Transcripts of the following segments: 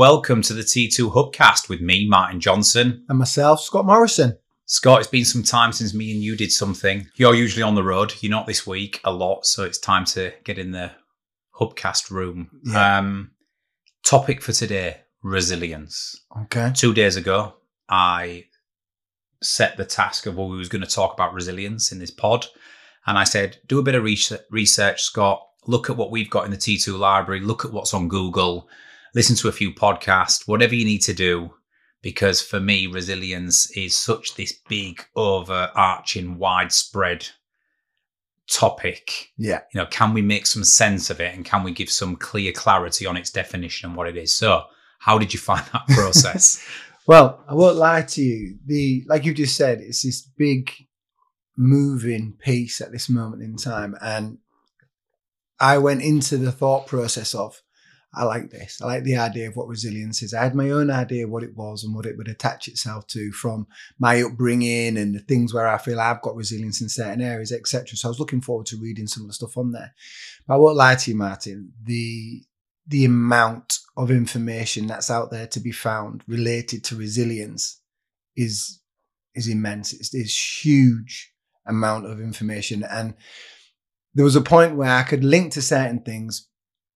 Welcome to the T2 Hubcast with me, Martin Johnson. And myself, Scott Morrison. Scott, it's been some time since me and you did something. You're usually on the road. You're not this week a lot, so it's time to get in the Hubcast room. Yeah. Um, topic for today resilience. Okay. Two days ago, I set the task of what we was going to talk about resilience in this pod. And I said, do a bit of research, research, Scott. Look at what we've got in the T2 library. Look at what's on Google. Listen to a few podcasts, whatever you need to do. Because for me, resilience is such this big, overarching, widespread topic. Yeah. You know, can we make some sense of it and can we give some clear clarity on its definition and what it is? So, how did you find that process? Well, I won't lie to you. The like you just said, it's this big moving piece at this moment in time. And I went into the thought process of I like this. I like the idea of what resilience is. I had my own idea of what it was and what it would attach itself to from my upbringing and the things where I feel I've got resilience in certain areas, etc. So I was looking forward to reading some of the stuff on there. But I won't lie to you, Martin. The the amount of information that's out there to be found related to resilience is is immense. It's this huge amount of information, and there was a point where I could link to certain things,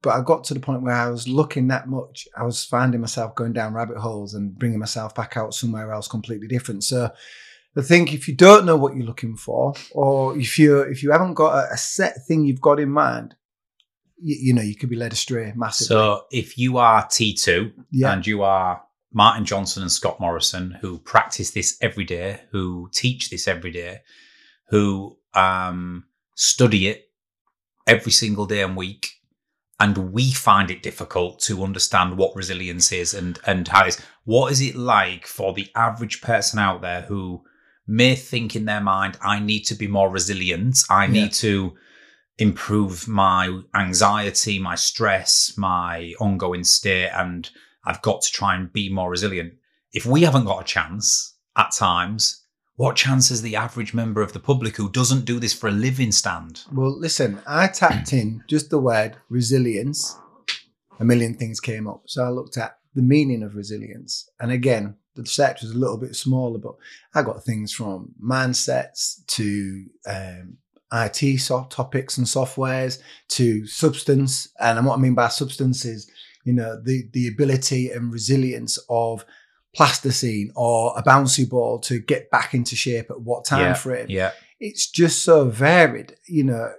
but I got to the point where I was looking that much, I was finding myself going down rabbit holes and bringing myself back out somewhere else completely different. So. I think if you don't know what you're looking for, or if you if you haven't got a, a set thing you've got in mind, you, you know you could be led astray massively. So if you are T2 Yeah. and you are Martin Johnson and Scott Morrison, who practice this every day, who teach this every day, who um, study it every single day and week, and we find it difficult to understand what resilience is and and how it's what is it like for the average person out there who may think in their mind, I need to be more resilient, I Yeah. need to improve my anxiety, my stress, my ongoing state, and I've got to try and be more resilient. If we haven't got a chance at times, what chance has the average member of the public who doesn't do this for a living stand? Well, listen, I tapped in just the word resilience. A million things came up. So I looked at the meaning of resilience. And again, the search was a little bit smaller, but I got things from mindsets to um, IT soft topics and softwares to substance. And what I mean by substance is, you know, the, the ability and resilience of plasticine or a bouncy ball to get back into shape at what time yeah, frame Yeah. it's just so varied. You know,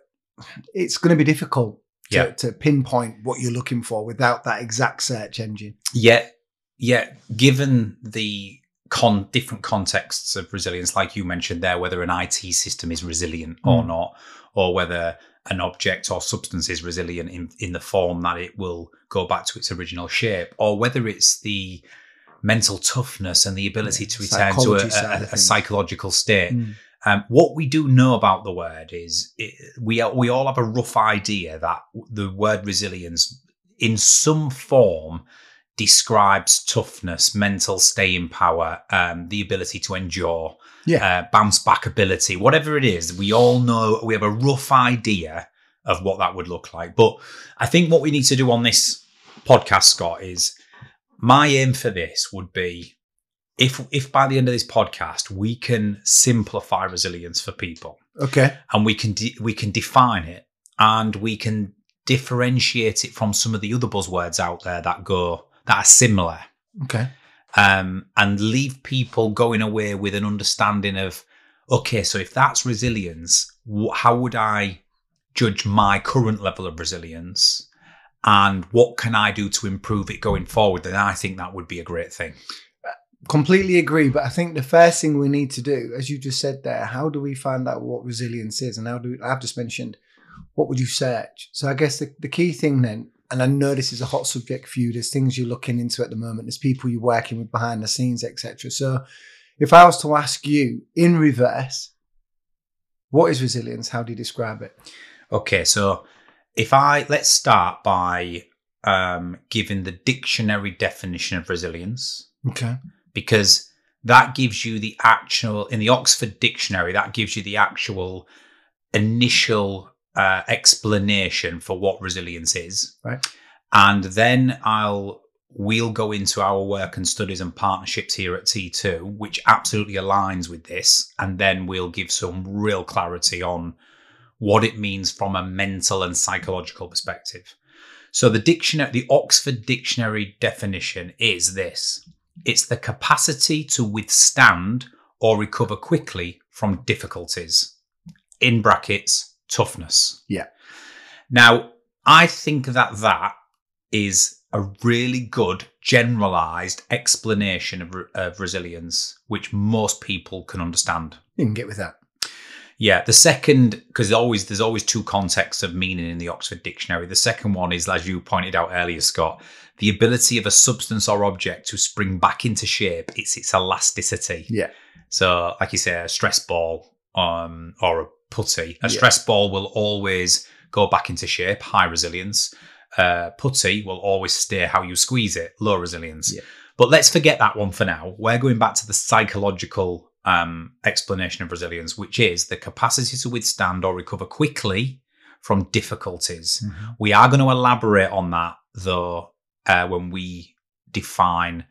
it's going to be difficult to, Yeah. to pinpoint what you're looking for without that exact search engine. Yet, yet, given the con different contexts of resilience, like you mentioned there, whether an IT system is resilient or Mm. not, or whether an object or substance is resilient in, in the form that it will go back to its original shape, or whether it's the mental toughness and the ability to return to a, Psychology a, a psychological state. Um, what we do know about the word is it, we we all have a rough idea that the word resilience, in some form, describes toughness, mental staying power, um, the ability to endure, Yeah. uh, bounce back ability, whatever it is. We all know we have a rough idea of what that would look like. But I think what we need to do on this podcast, Scott, is my aim for this would be if if by the end of this podcast we can simplify resilience for people Okay. and we can de- we can define it and we can differentiate it from some of the other buzzwords out there that go that are similar Okay. um, and leave people going away with an understanding of okay so if that's resilience wh- how would i judge my current level of resilience and what can i do to improve it going forward then i think that would be a great thing Completely agree. But I think the first thing we need to do, as you just said there, how do we find out what resilience is? And how do I've just mentioned, what would you search? So I guess the, the key thing then, and I know this is a hot subject for you, there's things you're looking into at the moment, there's people you're working with behind the scenes, etc. So if I was to ask you in reverse, what is resilience? How do you describe it? Okay, so if I let's start by um, giving the dictionary definition of resilience Okay. because that gives you the actual in the Oxford Dictionary that gives you the actual initial uh, explanation for what resilience is, Right. and then I'll we'll go into our work and studies and partnerships here at T2, which absolutely aligns with this. And then we'll give some real clarity on what it means from a mental and psychological perspective. So the dictionary, the Oxford Dictionary definition is this. It's the capacity to withstand or recover quickly from difficulties. In brackets, toughness. Yeah. Now, I think that that is a really good generalized explanation of, of resilience, which most people can understand. You can get with that. Yeah, the second because always there's always two contexts of meaning in the Oxford Dictionary. The second one is, as you pointed out earlier, Scott, the ability of a substance or object to spring back into shape. It's its elasticity. Yeah. So, like you say, a stress ball um, or a putty. A Yeah. stress ball will always go back into shape, high resilience. Uh, putty will always stay how you squeeze it, low resilience. Yeah. But let's forget that one for now. We're going back to the psychological um, explanation of resilience, which is the capacity to withstand or recover quickly from difficulties. We are going to elaborate on that though uh, when we define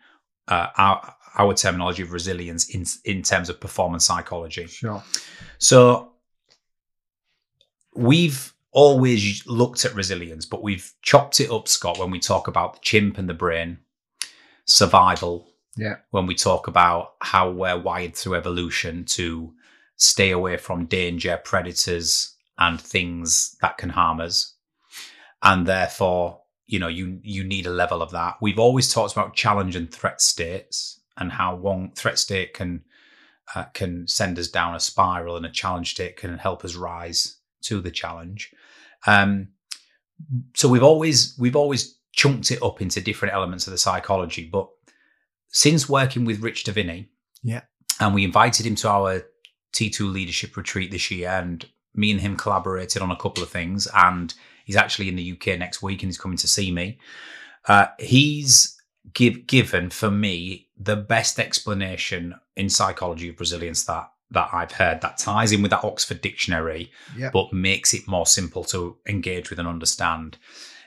uh, our our terminology of resilience in in terms of performance psychology. Sure. So we've always looked at resilience, but we've chopped it up, Scott, when we talk about the chimp and the brain, survival. Yeah. When we talk about how we're wired through evolution to stay away from danger, predators, and things that can harm us. And therefore, you know, you you need a level of that. We've always talked about challenge and threat states and how one threat state can uh, can send us down a spiral, and a challenge state can help us rise to the challenge. Um, so we've always we've always chunked it up into different elements of the psychology. But since working with Rich Diviney, Yeah. and we invited him to our T2 leadership retreat this year, and me and him collaborated on a couple of things, and he's actually in the UK next week, and he's coming to see me. Uh, he's give, given for me the best explanation in psychology of resilience that that I've heard that ties in with that Oxford dictionary, Yeah. but makes it more simple to engage with and understand.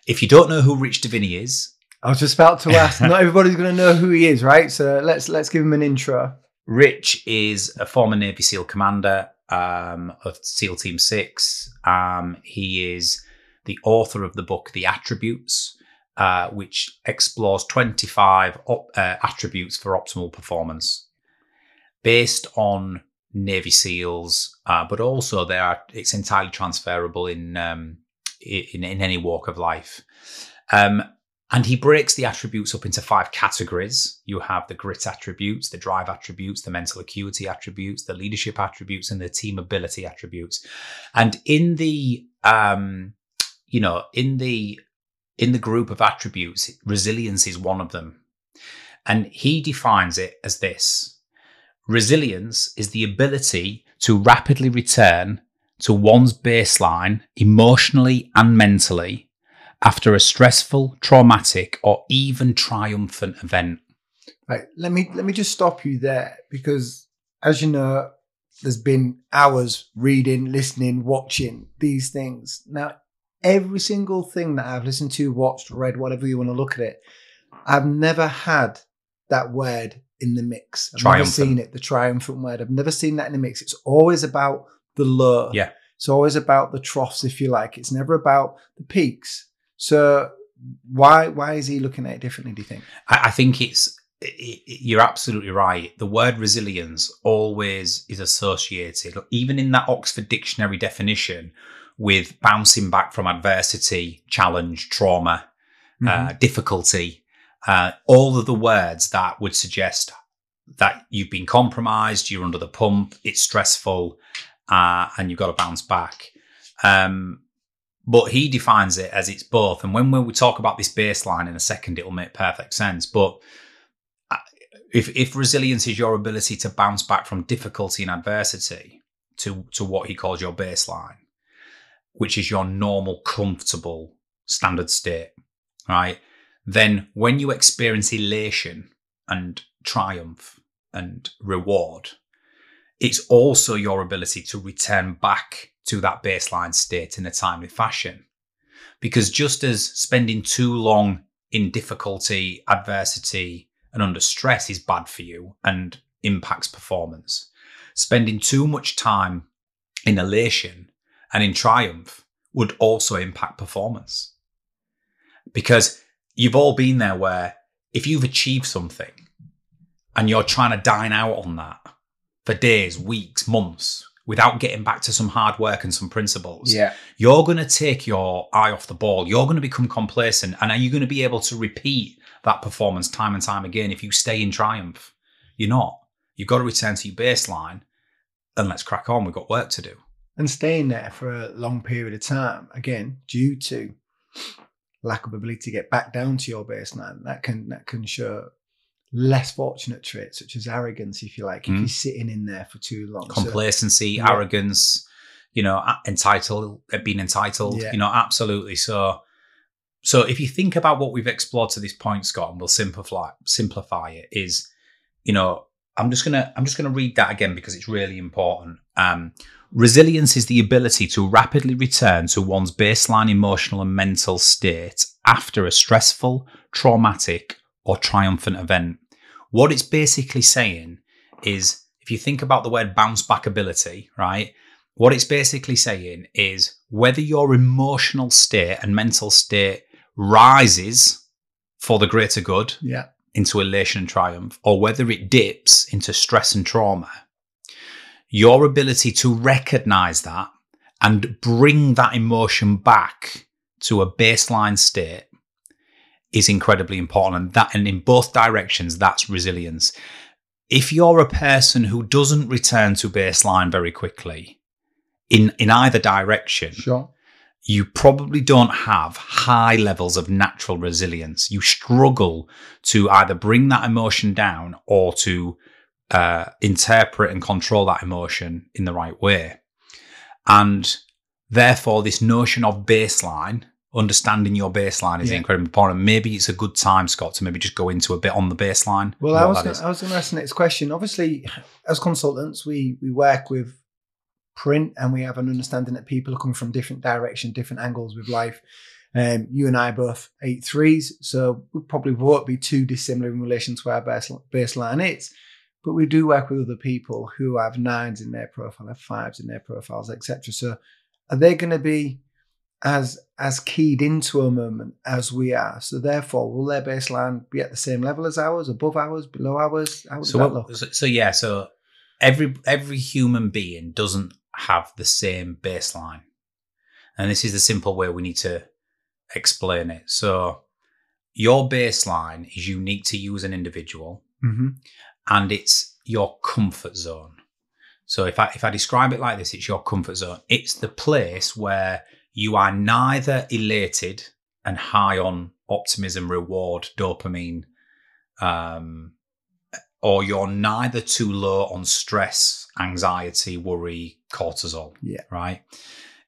If you don't know who Rich Diviney is, I was just about to ask. Not everybody's going to know who he is, right? So let's let's give him an intro. Rich is a former Navy SEAL commander um, of SEAL Team Six. Um, he is the author of the book The Attributes, uh, which explores 25 op- uh, attributes for optimal performance based on Navy SEALs, uh, but also they are it's entirely transferable in um, in, in any walk of life. Um, and he breaks the attributes up into five categories. You have the grit attributes, the drive attributes, the mental acuity attributes, the leadership attributes, and the team ability attributes. And in the um, you know, in the in the group of attributes, resilience is one of them. And he defines it as this. Resilience is the ability to rapidly return to one's baseline emotionally and mentally after a stressful, traumatic, or even triumphant event. Right. Let me let me just stop you there because, as you know, there's been hours reading, listening, watching these things. Now, every single thing that I've listened to, watched, read, whatever you want to look at it, I've never had that word in the mix. I've never seen it, the triumphant word. I've never seen that in the mix. It's always about the low. Yeah. It's always about the troughs, if you like. It's never about the peaks. So why why is he looking at it differently? Do you think? I, I think it's i- i- you're absolutely right. The word resilience always is associated, even in that Oxford Dictionary definition, with bouncing back from adversity, challenge, trauma, uh, difficulty. Uh, all of the words that would suggest that you've been compromised, you're under the pump, it's stressful, uh, and you've got to bounce back. Um, but he defines it as it's both. And when we talk about this baseline in a second, it'll make perfect sense. But uh, if, if resilience is your ability to bounce back from difficulty and adversity to, to what he calls your baseline, which is your normal, comfortable standard state, right? Then when you experience elation and triumph and reward, it's also your ability to return back to that baseline state in a timely fashion. Because just as spending too long in difficulty, adversity, and under stress is bad for you and impacts performance. Spending too much time in elation and in triumph would also impact performance. Because you've all been there where if you've achieved something and you're trying to dine out on that for days, weeks, months, without getting back to some hard work and some principles, Yeah. you're going to take your eye off the ball. You're going to become complacent. And are you going to be able to repeat that performance time and time again if you stay in triumph? You're not. You've got to return to your baseline and let's crack on. We've got work to do. And staying there for a long period of time, again, due to lack of ability to get back down to your baseline, that can that can show less fortunate traits such as arrogance, if you like, if Mm. you're sitting in there for too long. So- Complacency, yeah. arrogance, you know, entitled, uh, being entitled, Yeah. you know, absolutely. So, so if you think about what we've explored to this point, Scott, and we'll simplify simplify it, is, you know, I'm just gonna I'm just gonna read that again because it's really important. Um, resilience is the ability to rapidly return to one's baseline emotional and mental state after a stressful, traumatic, or triumphant event. What it's basically saying is, if you think about the word bounce back ability, right? What it's basically saying is whether your emotional state and mental state rises for the greater good yeah, into elation and triumph, or whether it dips into stress and trauma, your ability to recognize that and bring that emotion back to a baseline state is incredibly important. And that, and in both directions, that's resilience. If you're a person who doesn't return to baseline very quickly in, in either direction, sure. you probably don't have high levels of natural resilience. You struggle to either bring that emotion down or to uh, interpret and control that emotion in the right way. And therefore, this notion of baseline, understanding your baseline is Yeah. incredibly important. Maybe it's a good time, Scott, to maybe just go into a bit on the baseline. Well, I was gonna. I was going to ask the next question. Obviously, as consultants, we we work with PRINT, and we have an understanding that people are coming from different directions, different angles with life. Um, you and I both eight threes, so we probably won't be too dissimilar in relation to our baseline is. But we do work with other people who have nines in their profile, have fives in their profiles, etc. So, are they going to be as as keyed into a moment as we are? So, therefore, will their baseline be at the same level as ours, above ours, below ours? How does so, that look? so so yeah so every every human being doesn't have the same baseline and this is the simple way we need to explain it so your baseline is unique to you as an individual hmm and it's your comfort zone so if i if i describe it like this it's your comfort zone it's the place where you are neither elated and high on optimism reward dopamine um or you're neither too low on stress, anxiety, worry, cortisol. Yeah. Right.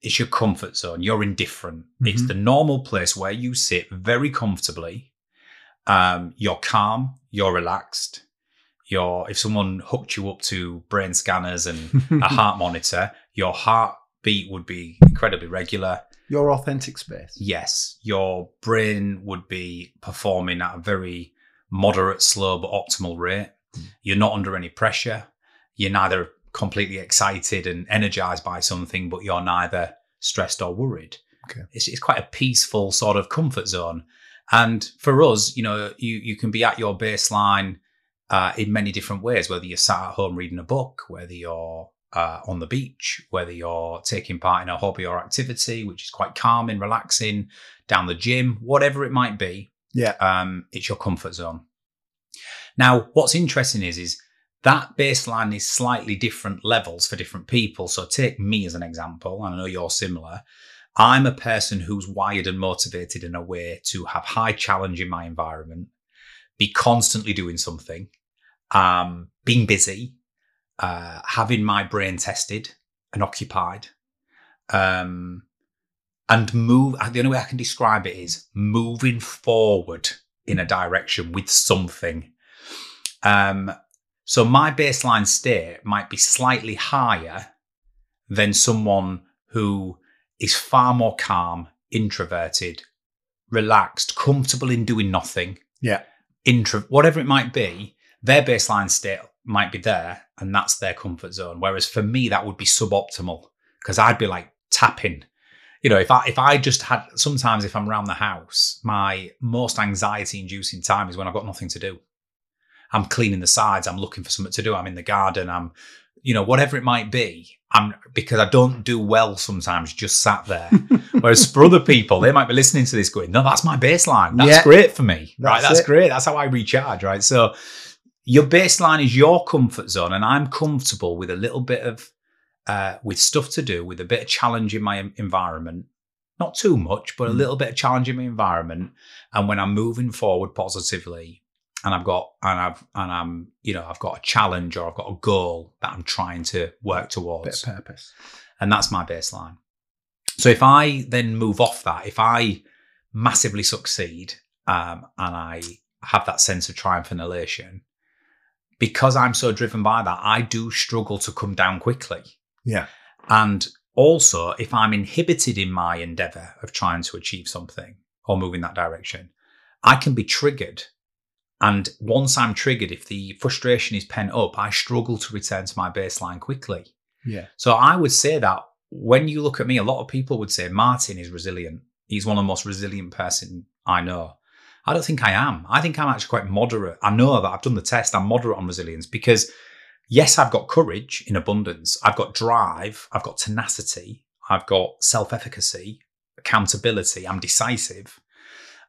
It's your comfort zone. You're indifferent. It's Mhm. the normal place where you sit very comfortably. Um, you're calm. You're relaxed. You're, if someone hooked you up to brain scanners and a heart monitor, your heartbeat would be incredibly regular. Your authentic space. Yes, your brain would be performing at a very moderate, slow, but optimal rate. You're not under any pressure. You're neither completely excited and energized by something, but you're neither stressed or worried. Okay. It's, it's quite a peaceful sort of comfort zone. And for us, you know, you, you can be at your baseline uh, in many different ways, whether you're sat at home reading a book, whether you're uh, on the beach, whether you're taking part in a hobby or activity, which is quite calming, relaxing, down the gym, whatever it might be, Yeah. um, it's your comfort zone. Now, what's interesting is, is that baseline is slightly different levels for different people. So take me as an example, and I know you're similar. I'm a person who's wired and motivated in a way to have high challenge in my environment, be constantly doing something, um, being busy, uh, having my brain tested and occupied, um, and move. The only way I can describe it is moving forward in a direction with something. Um, so my baseline state might be slightly higher than someone who is far more calm, introverted, relaxed, comfortable in doing nothing. Yeah. Intro, whatever it might be, their baseline state might be there and that's their comfort zone. Whereas for me, that would be suboptimal because I'd be like tapping. You know, if I if I just had sometimes if I'm around the house, my most anxiety inducing time is when I've got nothing to do. I'm cleaning the sides, I'm looking for something to do, I'm in the garden, I'm you know, whatever it might be. I'm because I don't do well sometimes just sat there. Whereas for other people, they might be listening to this going, No, that's my baseline. That's Yeah. great for me. right. That's That's it. great. That's how I recharge. Right. So your baseline is your comfort zone, and I'm comfortable with a little bit of uh, with stuff to do, with a bit of challenge in my environment. Not too much, but a Mm. little bit of challenge in my environment. And when I'm moving forward positively, and I've got and I've and I'm you know I've got a challenge or I've got a goal that I'm trying to work Bit towards, of purpose. and that's my baseline. So if I then move off that, if I massively succeed um, and I have that sense of triumph and elation, because I'm so driven by that, I do struggle to come down quickly. Yeah. And also, if I'm inhibited in my endeavor of trying to achieve something or move in that direction, I can be triggered. And once I'm triggered, if the frustration is pent up, I struggle to return to my baseline quickly. Yeah. So I would say that when you look at me, a lot of people would say Martin is resilient. He's one of the most resilient person I know. I don't think I am. I think I'm actually quite moderate. I know that I've done the test. I'm moderate on resilience because yes, I've got courage in abundance. I've got drive. I've got tenacity. I've got self-efficacy, accountability. I'm decisive.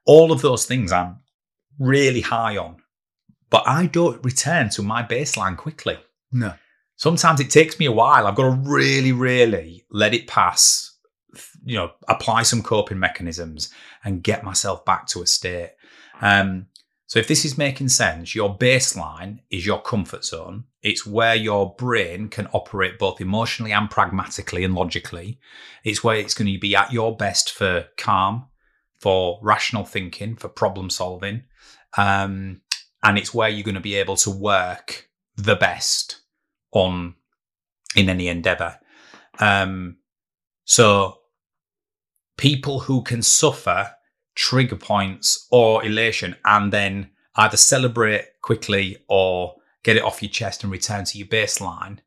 All of those things I'm really high on, but I don't return to my baseline quickly No. sometimes it takes me a while. I've got to really, really let it pass, you know, apply some coping mechanisms and get myself back to a state. Um, so if this is making sense, your baseline is your comfort zone. It's where your brain can operate both emotionally and pragmatically and logically. It's where it's going to be at your best for calm, for rational thinking, for problem solving. Um, and it's where you're going to be able to work the best on in any endeavor. Um, so people who can suffer trigger points or elation and then either celebrate quickly or get it off your chest and return to your baseline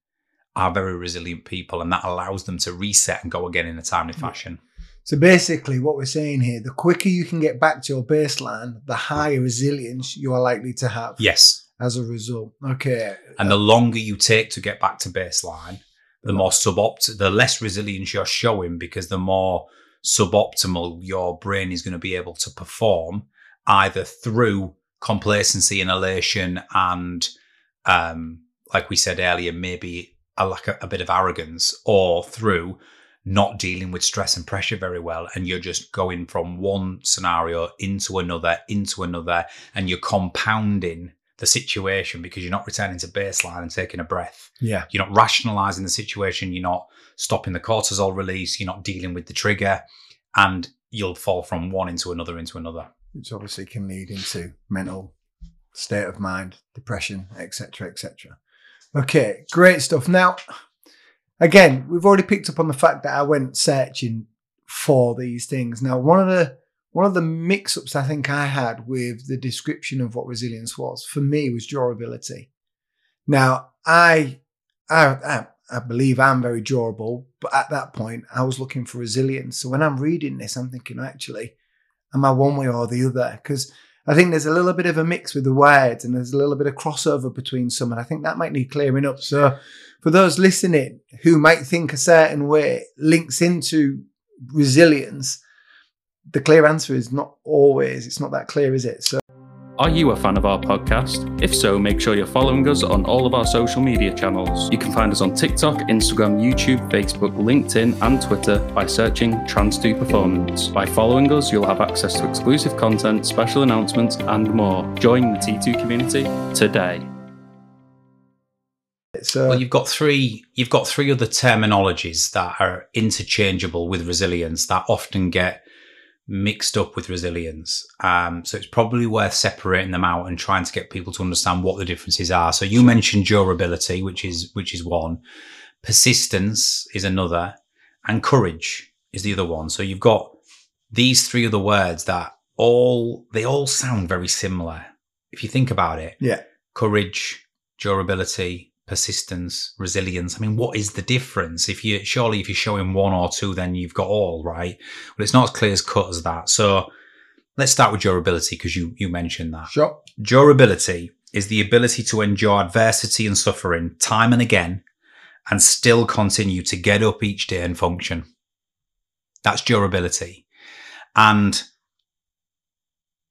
are very resilient people and that allows them to reset and go again in a timely fashion. So basically, what we're saying here: the quicker you can get back to your baseline, the higher resilience you are likely to have. Yes. As a result. Okay. And the longer you take to get back to baseline, the more subopt the less resilience you're showing because the more suboptimal your brain is going to be able to perform either through complacency and elation and um like we said earlier maybe a lack of, a bit of arrogance or through not dealing with stress and pressure very well and you're just going from one scenario into another into another and you're compounding the situation because you're not returning to baseline and taking a breath Yeah. you're not rationalizing the situation you're not stopping the cortisol release you're not dealing with the trigger and you'll fall from one into another into another Which obviously can lead into mental state of mind, depression, etc., etc. Okay, great stuff. Now, again, we've already picked up on the fact that I went searching for these things. Now, one of the one of the mix-ups I think I had with the description of what resilience was for me was durability. Now, I, I, I believe I'm very durable, but at that point, I was looking for resilience. So when I'm reading this, I'm thinking, actually, am I one way or the other? Because I think there's a little bit of a mix with the words and there's a little bit of crossover between some, and I think that might need clearing up. So for those listening who might think a certain way links into resilience, the clear answer is not always, it's not that clear, is it? So Are you a fan of our podcast? If so, make sure you're following us on all of our social media channels. You can find us on TikTok, Instagram, YouTube, Facebook, LinkedIn, and Twitter by searching Trans2 Performance. By following us, you'll have access to exclusive content, special announcements, and more. Join the T2 community today. so well you've got three you've got three other terminologies that are interchangeable with resilience that often get mixed up with resilience. Um, so it's probably worth separating them out and trying to get people to understand what the differences are. So you mentioned durability which is which is one. Persistence is another and courage is the other one. So you've got these three other words that all they all sound very similar. If you think about it, Yeah. courage, durability, persistence, resilience. I mean, what is the difference? If you surely if you're showing one or two, then you've got all, right? But it's not as clear as cut as that. So let's start with durability because you you mentioned that. Sure. Durability is the ability to endure adversity and suffering time and again and still continue to get up each day and function. That's durability. And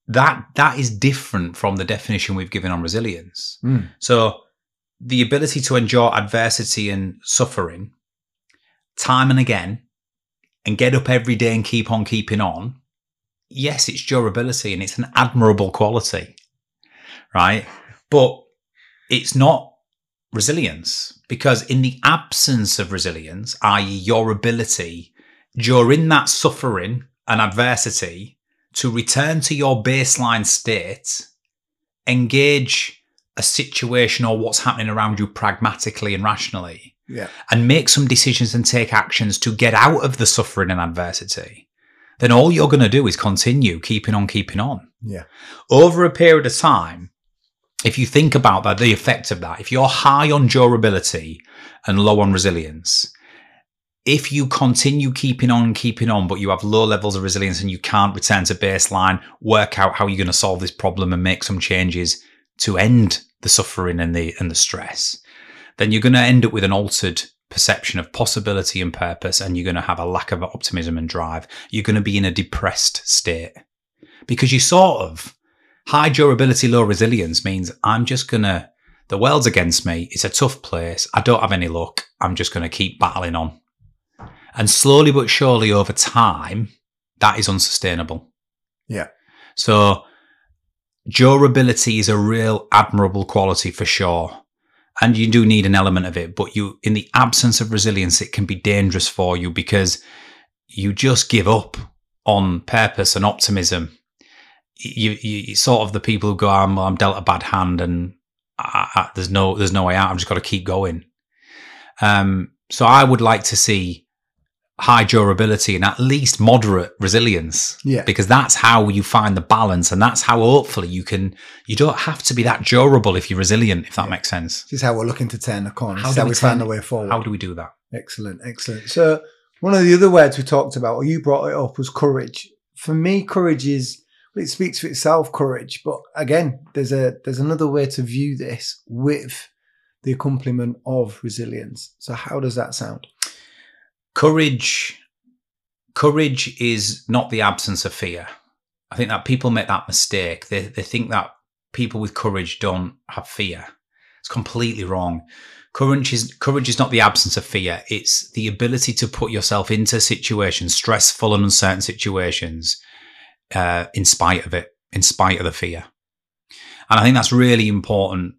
that that is different from the definition we've given on resilience. Mm. So the ability to endure adversity and suffering time and again and get up every day and keep on keeping on. Yes, it's durability and it's an admirable quality. Right? But it's not resilience because in the absence of resilience, i.e. your ability during that suffering and adversity to return to your baseline state, engage a situation or what's happening around you pragmatically and rationally, Yeah. and make some decisions and take actions to get out of the suffering and adversity, then all you're going to do is continue keeping on, keeping on. Yeah. Over a period of time, if you think about that, the effect of that, if you're high on durability and low on resilience, if you continue keeping on, keeping on, but you have low levels of resilience and you can't return to baseline, work out how you're going to solve this problem and make some changes to end the suffering and the and the stress, then you're going to end up with an altered perception of possibility and purpose, and you're going to have a lack of optimism and drive. You're going to be in a depressed state because you sort of high durability, low resilience means I'm just going to. The world's against me. It's a tough place. I don't have any luck. I'm just going to keep battling on. And slowly but surely over time, that is unsustainable. Yeah. So durability is a real admirable quality for sure. And you do need an element of it, but you, in the absence of resilience, it can be dangerous for you because you just give up on purpose and optimism. You, you sort of the people who go, I'm, I'm dealt a bad hand and I, I, there's no, there's no way out. I've just got to keep going. Um, so I would like to see high durability and at least moderate resilience. Yeah. Because that's how you find the balance and that's how hopefully you can you don't have to be that durable if you're resilient, if that Yeah. makes sense. This is how we're looking to turn the corner. How do how we we find turn the way forward. How do we do that? Excellent, excellent. So one of the other words we talked about, or you brought it up, was courage. For me, courage is well, it speaks for itself, courage. But again, there's a there's another way to view this with the accompaniment of resilience. So how does that sound? Courage courage is not the absence of fear. I think that people make that mistake. They they think that people with courage don't have fear. It's completely wrong. Courage is courage is not the absence of fear. It's the ability to put yourself into situations, stressful and uncertain situations, uh, in spite of it, in spite of the fear. And I think that's really important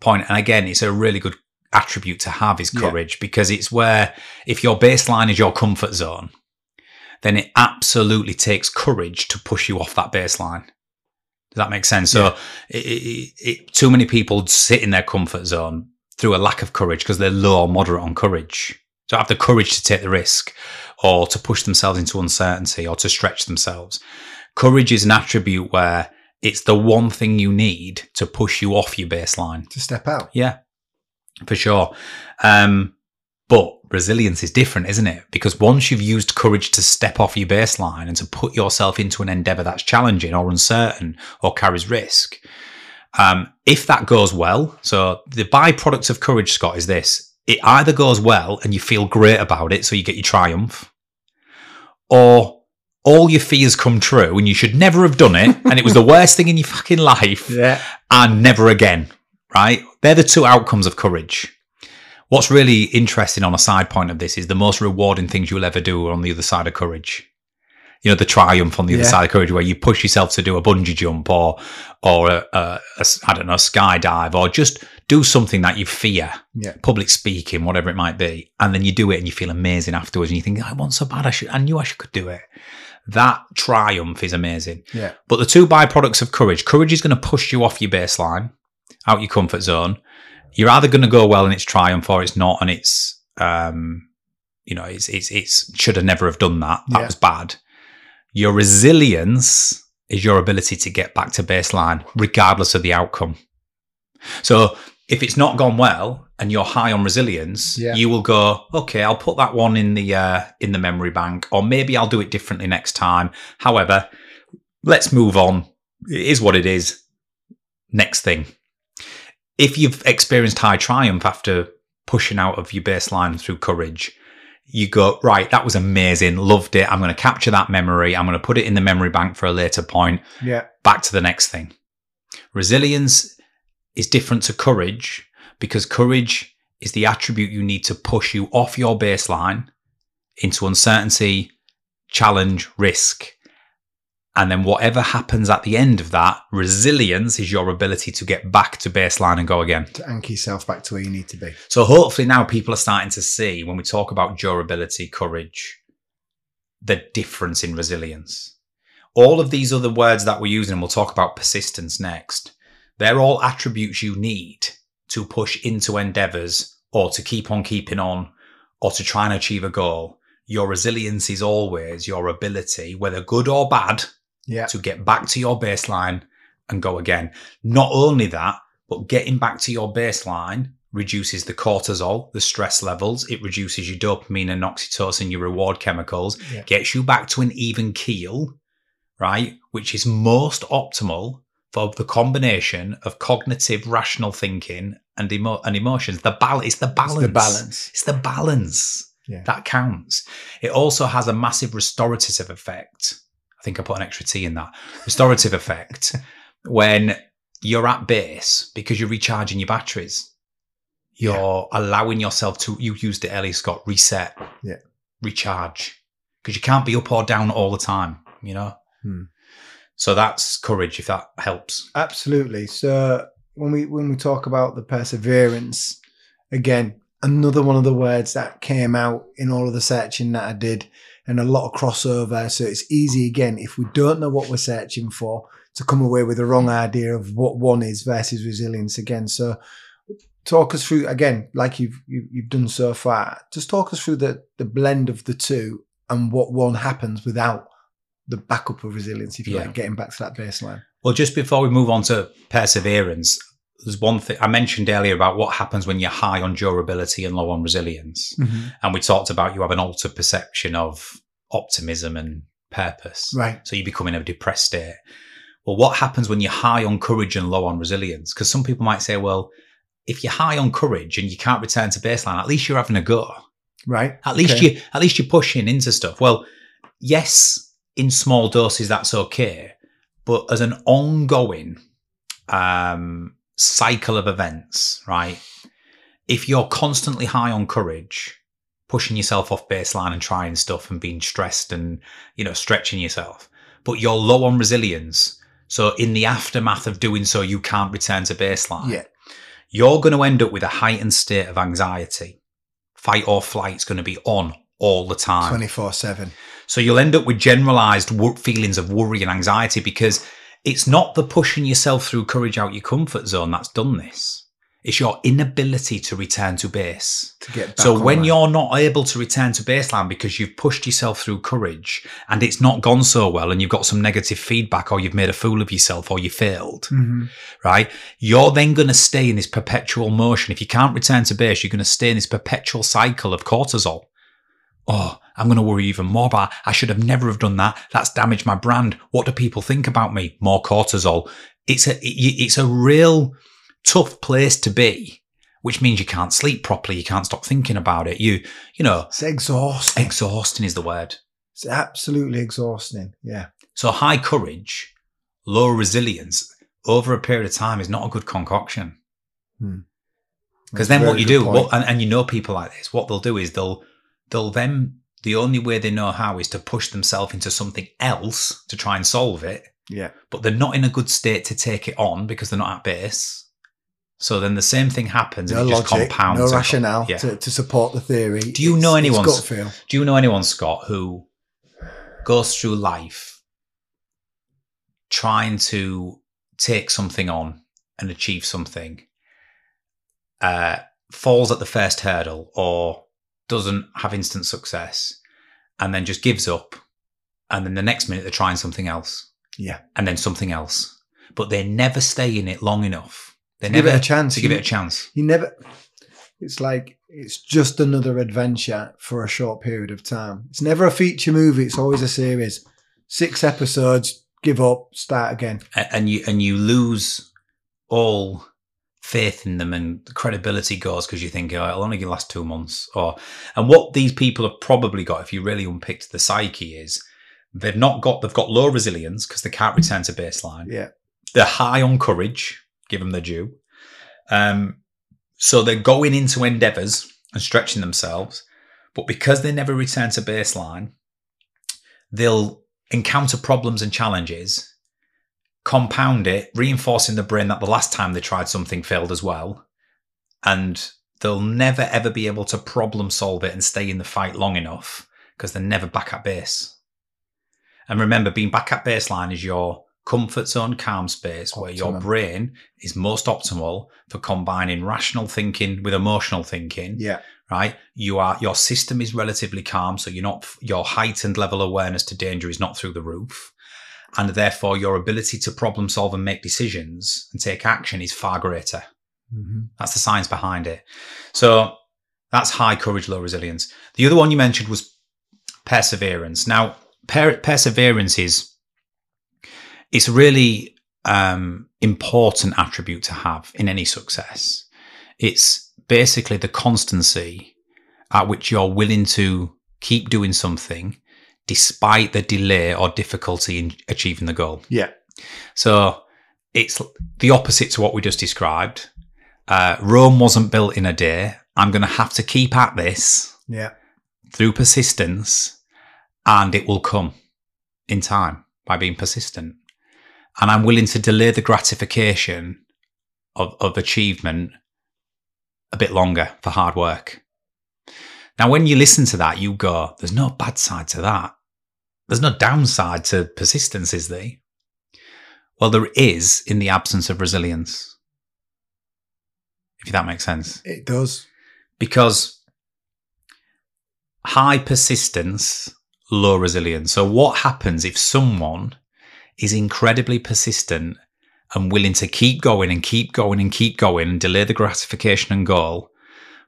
point. And again, it's a really good attribute to have is Yeah. courage because it's where if your baseline is your comfort zone, then it absolutely takes courage to push you off that baseline. Does that make sense? So, it, it, it, too many people sit in their comfort zone through a lack of courage because they're low or moderate on courage. To have the courage to take the risk or to push themselves into uncertainty or to stretch themselves. Courage is an attribute where it's the one thing you need to push you off your baseline. To step out. Yeah, for sure. Um, but resilience is different, isn't it? Because once you've used courage to step off your baseline and to put yourself into an endeavor that's challenging or uncertain or carries risk, um, if that goes well, so the byproduct of courage, Scott, is this it either goes well and you feel great about it, so you get your triumph, or all your fears come true and you should never have done it and it was the worst thing in your fucking life Yeah. and never again, right? They're the two outcomes of courage. What's really interesting on a side point of this is the most rewarding things you'll ever do are on the other side of courage. You know, the triumph on the other Yeah. side of courage where you push yourself to do a bungee jump or, or a, a, a I don't know, a skydive or just do something that you fear, Yeah. public speaking, whatever it might be. And then you do it and you feel amazing afterwards and you think, I want so bad. I should, I knew I should, could do it. That triumph is amazing. Yeah. But the two byproducts of courage, courage is going to push you off your baseline, out your comfort zone. You're either going to go well and it's triumph or it's not and it's, um, you know, it's, it's, it's should have never have done that. That Yeah. was bad. Your resilience is your ability to get back to baseline, regardless of the outcome. So if it's not gone well and you're high on resilience, Yeah. you will go, okay, I'll put that one in the uh, in the memory bank, or maybe I'll do it differently next time. However, let's move on. It is what it is. Next thing. If you've experienced high triumph after pushing out of your baseline through courage, you go, right, that was amazing, loved it. I'm going to capture that memory. I'm going to put it in the memory bank for a later point. Yeah. Back to the next thing. Resilience is different to courage because courage is the attribute you need to push you off your baseline into uncertainty, challenge, risk. And then whatever happens at the end of that, resilience is your ability to get back to baseline and go again. To anchor yourself back to where you need to be. So hopefully now people are starting to see when we talk about durability, courage, the difference in resilience. All of these other words that we're using, and we'll talk about persistence next, they're all attributes you need to push into endeavors or to keep on keeping on or to try and achieve a goal. Your resilience is always your ability, whether good or bad, Yeah. to get back to your baseline and go again. Not only that, but getting back to your baseline reduces the cortisol, the stress levels. It reduces your dopamine and oxytocin, your reward chemicals, Yeah. gets you back to an even keel, right? Which is most optimal for the combination of cognitive, rational thinking and, emo- and emotions. The bal- it's the balance. It's the balance. It's the balance Yeah. that counts. It also has a massive restorative effect. I think I put an extra T in that. Restorative effect when you're at base because you're recharging your batteries. You're allowing yourself to, you used it earlier, Scott, reset, Yeah. recharge. Because you can't be up or down all the time, you know? Hmm. So that's courage, if that helps. Absolutely. So when we when we talk about the perseverance, again, another one of the words that came out in all of the searching that I did, and a lot of crossover. So it's easy again if we don't know what we're searching for to come away with the wrong idea of what one is versus resilience again. So talk us through again, like you've you've, you've done so far. Just talk us through the the blend of the two and what one happens without the backup of resilience, if you Yeah. like, getting back to that baseline. Well, just before we move on to perseverance, there's one thing I mentioned earlier about what happens when you're high on durability and low on resilience. And we talked about you have an altered perception of optimism and purpose. Right. So you become in a depressed state. Well, what happens when you're high on courage and low on resilience? Because some people might say, well, if you're high on courage and you can't return to baseline, at least you're having a go. Right. At least Okay. you at least you're pushing into stuff. Well, yes, in small doses that's okay, but as an ongoing um, cycle of events, right? If you're constantly high on courage, pushing yourself off baseline and trying stuff and being stressed and you know stretching yourself, but you're low on resilience, so in the aftermath of doing so, you can't return to baseline Yeah. you're going to end up with a heightened state of anxiety. Fight or flight's going to be on all the time. 24 7. So you'll end up with generalized feelings of worry and anxiety because it's not the pushing yourself through courage out your comfort zone that's done this. It's your inability to return to base. To get back So when that. you're not able to return to baseline because you've pushed yourself through courage and it's not gone so well and you've got some negative feedback or you've made a fool of yourself or you failed, Mhm. right? You're then going to stay in this perpetual motion. If you can't return to base, you're going to stay in this perpetual cycle of cortisol. Oh, I'm going to worry even more about, I should have never have done that. That's damaged my brand. What do people think about me? More cortisol. It's a, it's a real tough place to be, which means you can't sleep properly. You can't stop thinking about it. You, you know, It's exhausting. exhausting is the word. It's absolutely exhausting. Yeah. So high courage, low resilience over a period of time is not a good concoction. Hmm. Because then what you do, what, and, and you know people like this, what they'll do is they'll they'll then the only way they know how is to push themselves into something else to try and solve it, Yeah. but they're not in a good state to take it on because they're not at base. So then the same thing happens No and it just compounds. no rationale Yeah. to, to support the theory. Do you know It's- anyone's- feel? Do you know anyone, Scott, who goes through life trying to take something on and achieve something, uh, falls at the first hurdle or doesn't have instant success, and then just gives up, and then the next minute they're trying something else? Yeah. and then something else. But they never stay in it long enough. They To give never it a chance. to give You- it a chance. You never. It's like it's just another adventure for a short period of time. It's never a feature movie. It's always a series. Six episodes. Give up. Start again. And you and you lose all faith in them and the credibility goes because you think oh, it'll only last two months or and what these people have probably got if you really unpicked the psyche is they've not got they've got low resilience because they can't return to baseline Yeah. they're high on courage give them the due um so they're going into endeavors and stretching themselves but because they never return to baseline they'll encounter problems and challenges compound it, reinforcing the brain that the last time they tried something failed as well. And they'll never ever be able to problem solve it and stay in the fight long enough because they're never back at base. And remember, being back at baseline is your comfort zone, calm space, where your brain is most optimal for combining rational thinking with emotional thinking Yeah. right? You are your system is relatively calm, so you're not your heightened level of awareness to danger is not through the roof, and therefore your ability to problem solve and make decisions and take action is far greater. hmm That's the science behind it. So that's high courage, low resilience. The other one you mentioned was perseverance. Now, per- perseverance is it's really um, important attribute to have in any success. It's basically the constancy at which you're willing to keep doing something despite the delay or difficulty in achieving the goal. Yeah. So it's the opposite to what we just described. Uh, Rome wasn't built in a day. I'm going to have to keep at this Yeah. through persistence, and it will come in time by being persistent. And I'm willing to delay the gratification of, of achievement a bit longer for hard work. Now, when you listen to that, you go, there's no bad side to that. There's no downside to persistence, is there? Well, there is in the absence of resilience. If that makes sense It does. because high persistence, low resilience. So, what happens if someone is incredibly persistent and willing to keep going and keep going and keep going and delay the gratification and goal,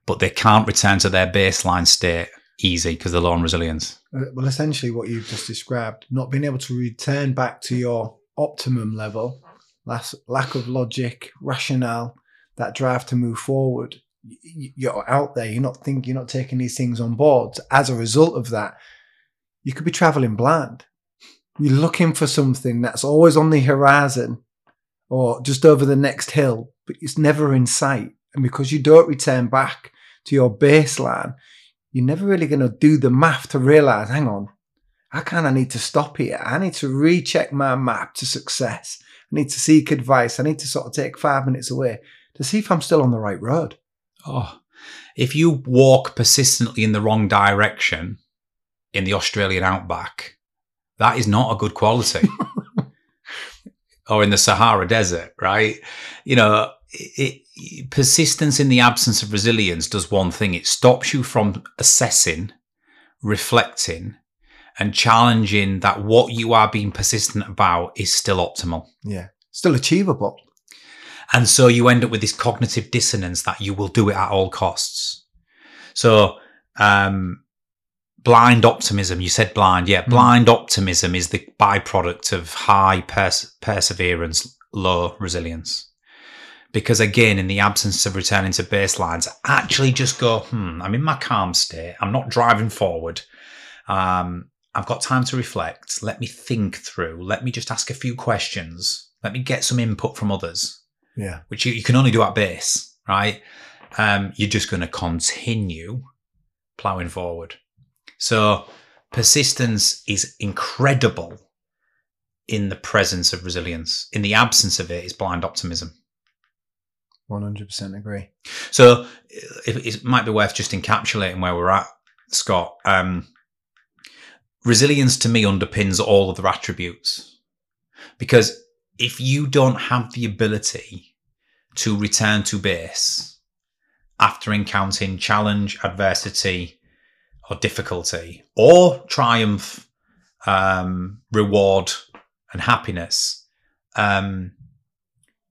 but they can't return to their baseline state easy because they're low on resilience? Uh, Well, essentially, what you've just described, not being able to return back to your optimum level, lack of logic, rationale, that drive to move forward. You're out there. You're not thinking. You're not taking these things on board. As a result of that, you could be traveling blind. You're looking for something that's always on the horizon, or just over the next hill, but it's never in sight. And because you don't return back to your baseline, you're never really going to do the math to realize, hang on, I kind of need to stop here. I need to recheck my map to success. I need to seek advice. I need to sort of take five minutes away to see if I'm still on the right road. Oh, if you walk persistently in the wrong direction in the Australian outback, that is not a good quality. or in the Sahara Desert, right? You know, it, persistence in the absence of resilience does one thing it stops you from assessing, reflecting, and challenging that what you are being persistent about is still optimal. Yeah. Still achievable. And so you end up with this cognitive dissonance that you will do it at all costs. So, um, blind optimism, you said blind. Yeah, blind optimism is the byproduct of high pers- perseverance, low resilience. Because again, in the absence of returning to baselines, actually just go, hmm, I'm in my calm state. I'm not driving forward. Um, I've got time to reflect. Let me think through. Let me just ask a few questions. Let me get some input from others Yeah. which you, you can only do at base, right? Um, you're just going to continue plowing forward. So persistence is incredible in the presence of resilience. In the absence of it is blind optimism. 100% agree. So it, it might be worth just encapsulating where we're at, Scott. Um, resilience to me underpins all other attributes because if you don't have the ability to return to base after encountering challenge, adversity, or difficulty, or triumph, um, reward, and happiness, um,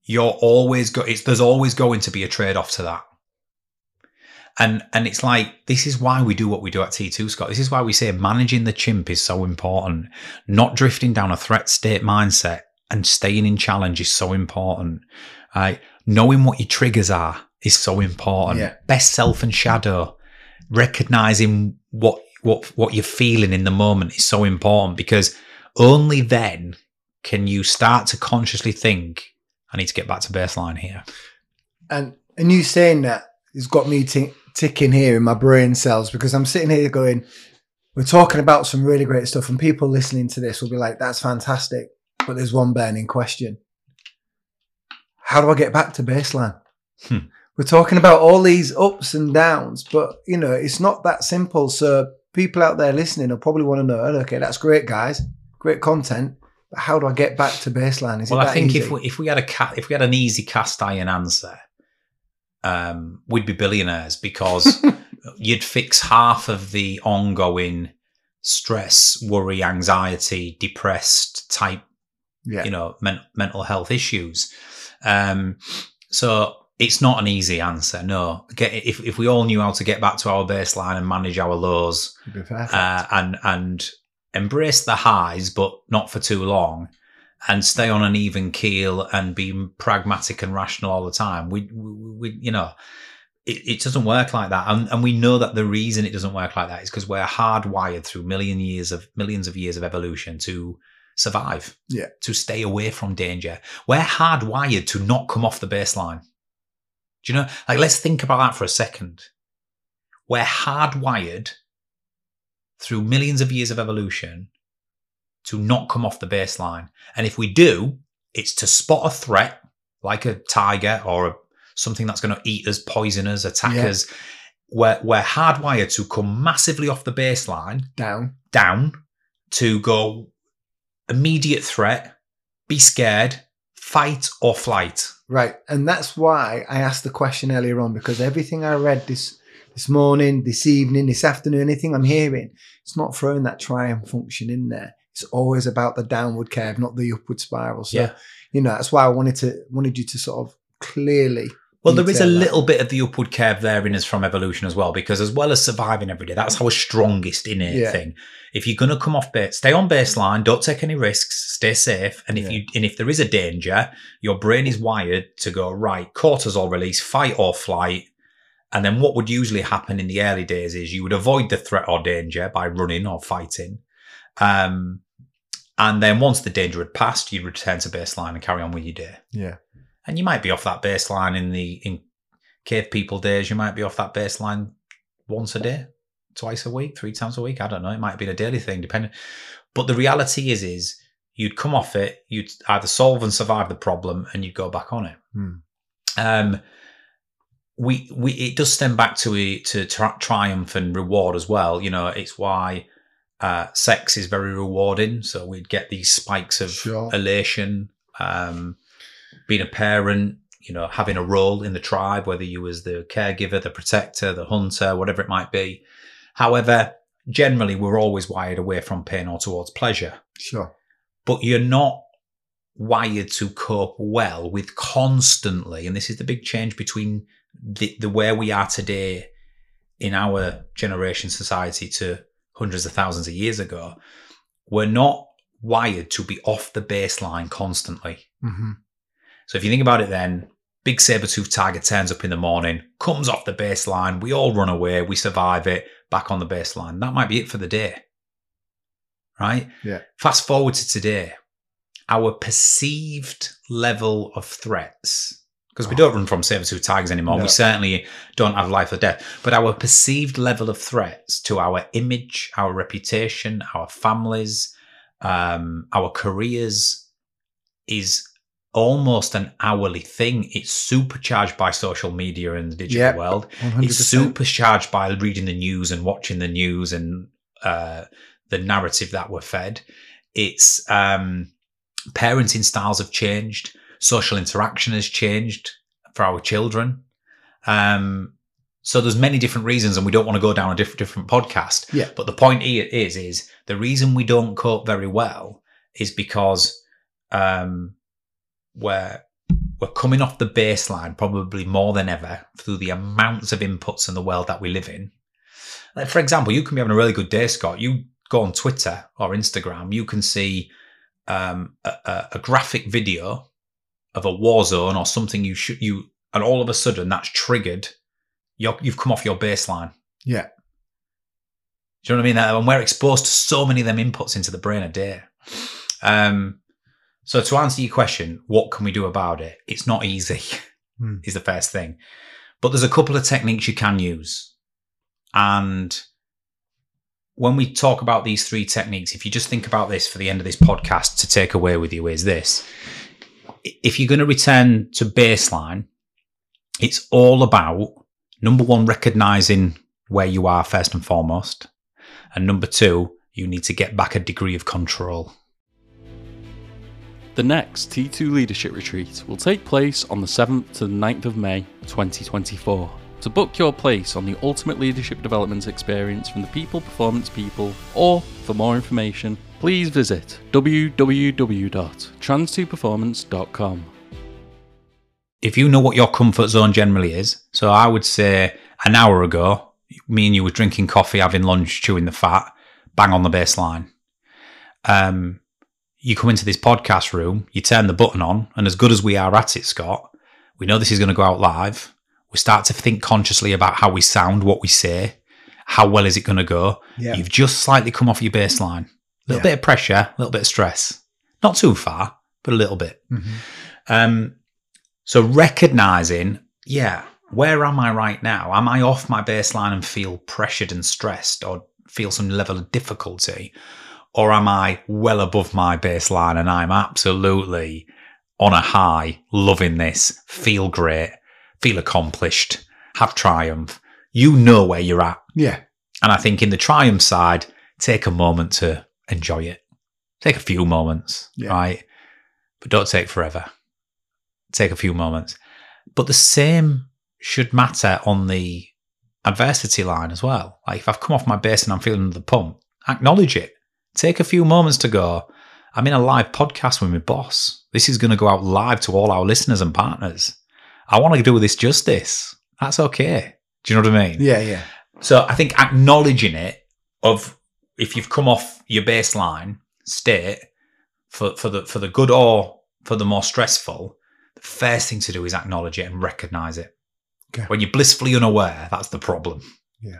you're always go. It's there's always going to be a trade off to that. And and it's like this is why we do what we do at T2 Scott. This is why we say managing the chimp is so important. Not drifting down a threat state mindset and staying in challenge is so important. Right? Knowing what your triggers are is so important. Yeah. Best self and shadow, recognizing what what what you're feeling in the moment is so important because only then can you start to consciously think, I need to get back to baseline here. And and you saying that has got me t- ticking here in my brain cells because I'm sitting here going, we're talking about some really great stuff, and people listening to this will be like, "That's fantastic," but there's one burning question: How do I get back to baseline? Hmm. We're talking about all these ups and downs, but you know, it's not that simple. So people out there listening will probably want to know, okay, that's great, guys, great content. How do I get back to baseline? Is well, I think easy? if we, if we had a ca- if we had an easy cast iron answer, um, we'd be billionaires because you'd fix half of the ongoing stress, worry, anxiety, depressed type, yeah, you know, men- mental health issues. Um, so it's not an easy answer. No, get, if if we all knew how to get back to our baseline and manage our lows, uh, and and embrace the highs, but not for too long, and stay on an even keel and be pragmatic and rational all the time. We, we, we you know, it, it doesn't work like that, and and we know that the reason it doesn't work like that is because we're hardwired through million years of millions of years of evolution to survive, Yeah. to stay away from danger. We're hardwired to not come off the baseline. Do you know? Like, let's think about that for a second. We're hardwired through millions of years of evolution to not come off the baseline. And if we do, it's to spot a threat like a tiger or a, something that's going to eat us, poison us, attack Yeah. us. We're, we're hardwired to come massively off the baseline, Down. down, to go immediate threat, be scared, fight or flight. Right. And that's why I asked the question earlier on because everything I read this this morning, this evening, this afternoon, anything I'm hearing, it's not throwing that triumph function in there. It's always about the downward curve, not the upward spiral. So, Yeah. you know, that's why I wanted to wanted you to sort of clearly Well, there is a little bit of the upward curve there in us from evolution as well, because as well as surviving every day, that's our strongest innate Yeah. thing. If you're going to come off base, stay on baseline, don't take any risks, stay safe, and if Yeah. you and if there is a danger, your brain is wired to go right, cortisol release, fight or flight. And then what would usually happen in the early days is you would avoid the threat or danger by running or fighting. Um, and then once the danger had passed, you'd return to baseline and carry on with your day Yeah. and you might be off that baseline in the in cave people days. You might be off that baseline once a day, twice a week, three times a week. I don't know. It might be a daily thing, depending. But the reality is, is you'd come off it, you'd either solve and survive the problem, and you'd go back on it. Hmm. Um, we we it does stem back to a, to tri- triumph and reward as well. You know, it's why. Uh, sex is very rewarding, so we'd get these spikes of Sure. elation. Um, being a parent, you know, having a role in the tribe, whether you was the caregiver, the protector, the hunter, whatever it might be. However, generally we're always wired away from pain or towards pleasure. Sure. But you're not wired to cope well with constantly, and this is the big change between the, the where we are today in our generation society to hundreds of thousands of years ago. We're not wired to be off the baseline constantly. hmm So if you think about it, then big saber-toothed tiger turns up in the morning, comes off the baseline. We all run away. We survive it. Back on the baseline. That might be it for the day, right? Yeah. Fast forward to today, our perceived level of threats. Because we don't run from saber-toothed tigers anymore. No. We certainly don't have life or death. But our perceived level of threats to our image, our reputation, our families, um, our careers is almost an hourly thing. It's supercharged by social media and the digital Yep. world. 100%. It's supercharged by reading the news and watching the news and uh, the narrative that we're fed. It's um, parenting styles have changed. Social interaction has changed for our children. Um, so there's many different reasons, and we don't want to go down a different different podcast. Yeah. But the point here is, is the reason we don't cope very well is because um, where we're coming off the baseline probably more than ever through the amounts of inputs in the world that we live in. Like for example, you can be having a really good day, Scott. You go on Twitter or Instagram, you can see um, a, a graphic video of a war zone or something you should you, and all of a sudden that's triggered. You're, you've come off your baseline. Yeah. Do you know what I mean? And we're exposed to so many of them inputs into the brain a day. Um, so to answer your question, what can we do about it? It's not easy, Hmm. is the first thing. But there's a couple of techniques you can use. And when we talk about these three techniques, if you just think about this for the end of this podcast to take away with you, is this. If you're going to return to baseline, it's all about number one, recognizing where you are first and foremost. And number two, you need to get back a degree of control. The next T2 Leadership Retreat will take place on the 7th to the 9th of May 2024. To book your place on the ultimate leadership development experience from the People Performance People, or for more information, please visit www.trans2performance.com. if you know what your comfort zone generally is, so I would say an hour ago, me and you were drinking coffee, having lunch, chewing the fat, bang on the baseline. Um, you come into this podcast room, you turn the button on, and as good as we are at it, Scott, we know this is going to go out live. We start to think consciously about how we sound, what we say, how well is it going to go. Yeah. You've just slightly come off your baseline. A little Yeah. bit of pressure, a little bit of stress. Not too far, but a little bit. Mhm. Um, so recognizing, yeah, where am I right now? Am I off my baseline and feel pressured and stressed or feel some level of difficulty? Or am I well above my baseline and I'm absolutely on a high, loving this, feel great, feel accomplished, have triumph? You know where you're at. Yeah. And I think in the triumph side, take a moment to enjoy it. Take a few moments, Yeah. right? But don't take forever. Take a few moments. But the same should matter on the adversity line as well. Like if I've come off my base and I'm feeling the pump, acknowledge it. Take a few moments to go, I'm in a live podcast with my boss. This is going to go out live to all our listeners and partners. I want to do this justice. That's okay. Do you know what I mean? Yeah. Yeah. So I think acknowledging it of if you've come off your baseline state for, for the for the good or for the more stressful, the first thing to do is acknowledge it and recognize it. Okay. When you're blissfully unaware, that's the problem. Yeah.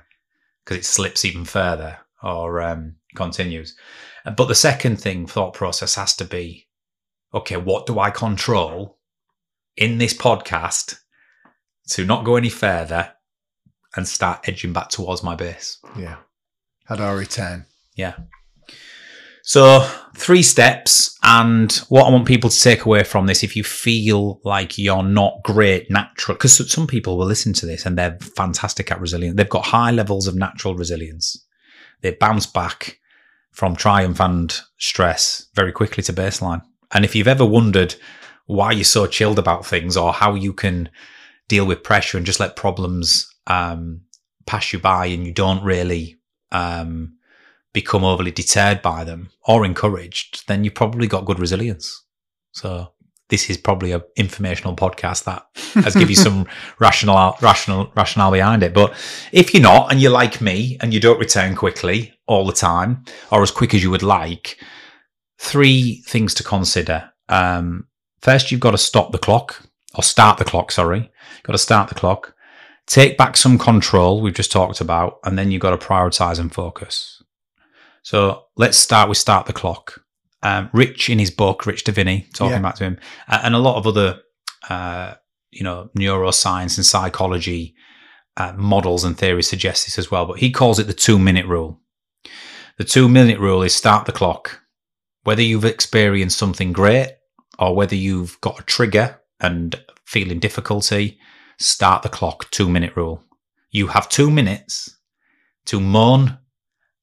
Because it slips even further or um, continues. But the second thing, thought process has to be, okay, what do I control in this podcast to not go any further and start edging back towards my base. Yeah. How do I return? Yeah. So, three steps. And what I want people to take away from this, if you feel like you're not great natural, because some people will listen to this and they're fantastic at resilience. They've got high levels of natural resilience. They bounce back from triumph and stress very quickly to baseline. And if you've ever wondered why you're so chilled about things or how you can deal with pressure and just let problems um, pass you by and you don't really um, become overly deterred by them or encouraged, then you've probably got good resilience. So this is probably a informational podcast that has give you some rational, rational, rationale behind it. But if you're not, and you're like me, and you don't return quickly all the time, or as quick as you would like, three things to consider. Um, first, you've got to stop the clock or start the clock. Sorry, got to start the clock. Take back some control. We've just talked about, and then you've got to prioritize and focus. So let's start with start the clock. Um, Rich in his book, Rich Diviney, talking Yeah. back to him, and a lot of other, uh, you know, neuroscience and psychology uh, models and theories suggest this as well. But he calls it the two minute rule. The two minute rule is start the clock. Whether you've experienced something great or whether you've got a trigger and feeling difficulty, start the clock. Two minute rule. You have two minutes to moan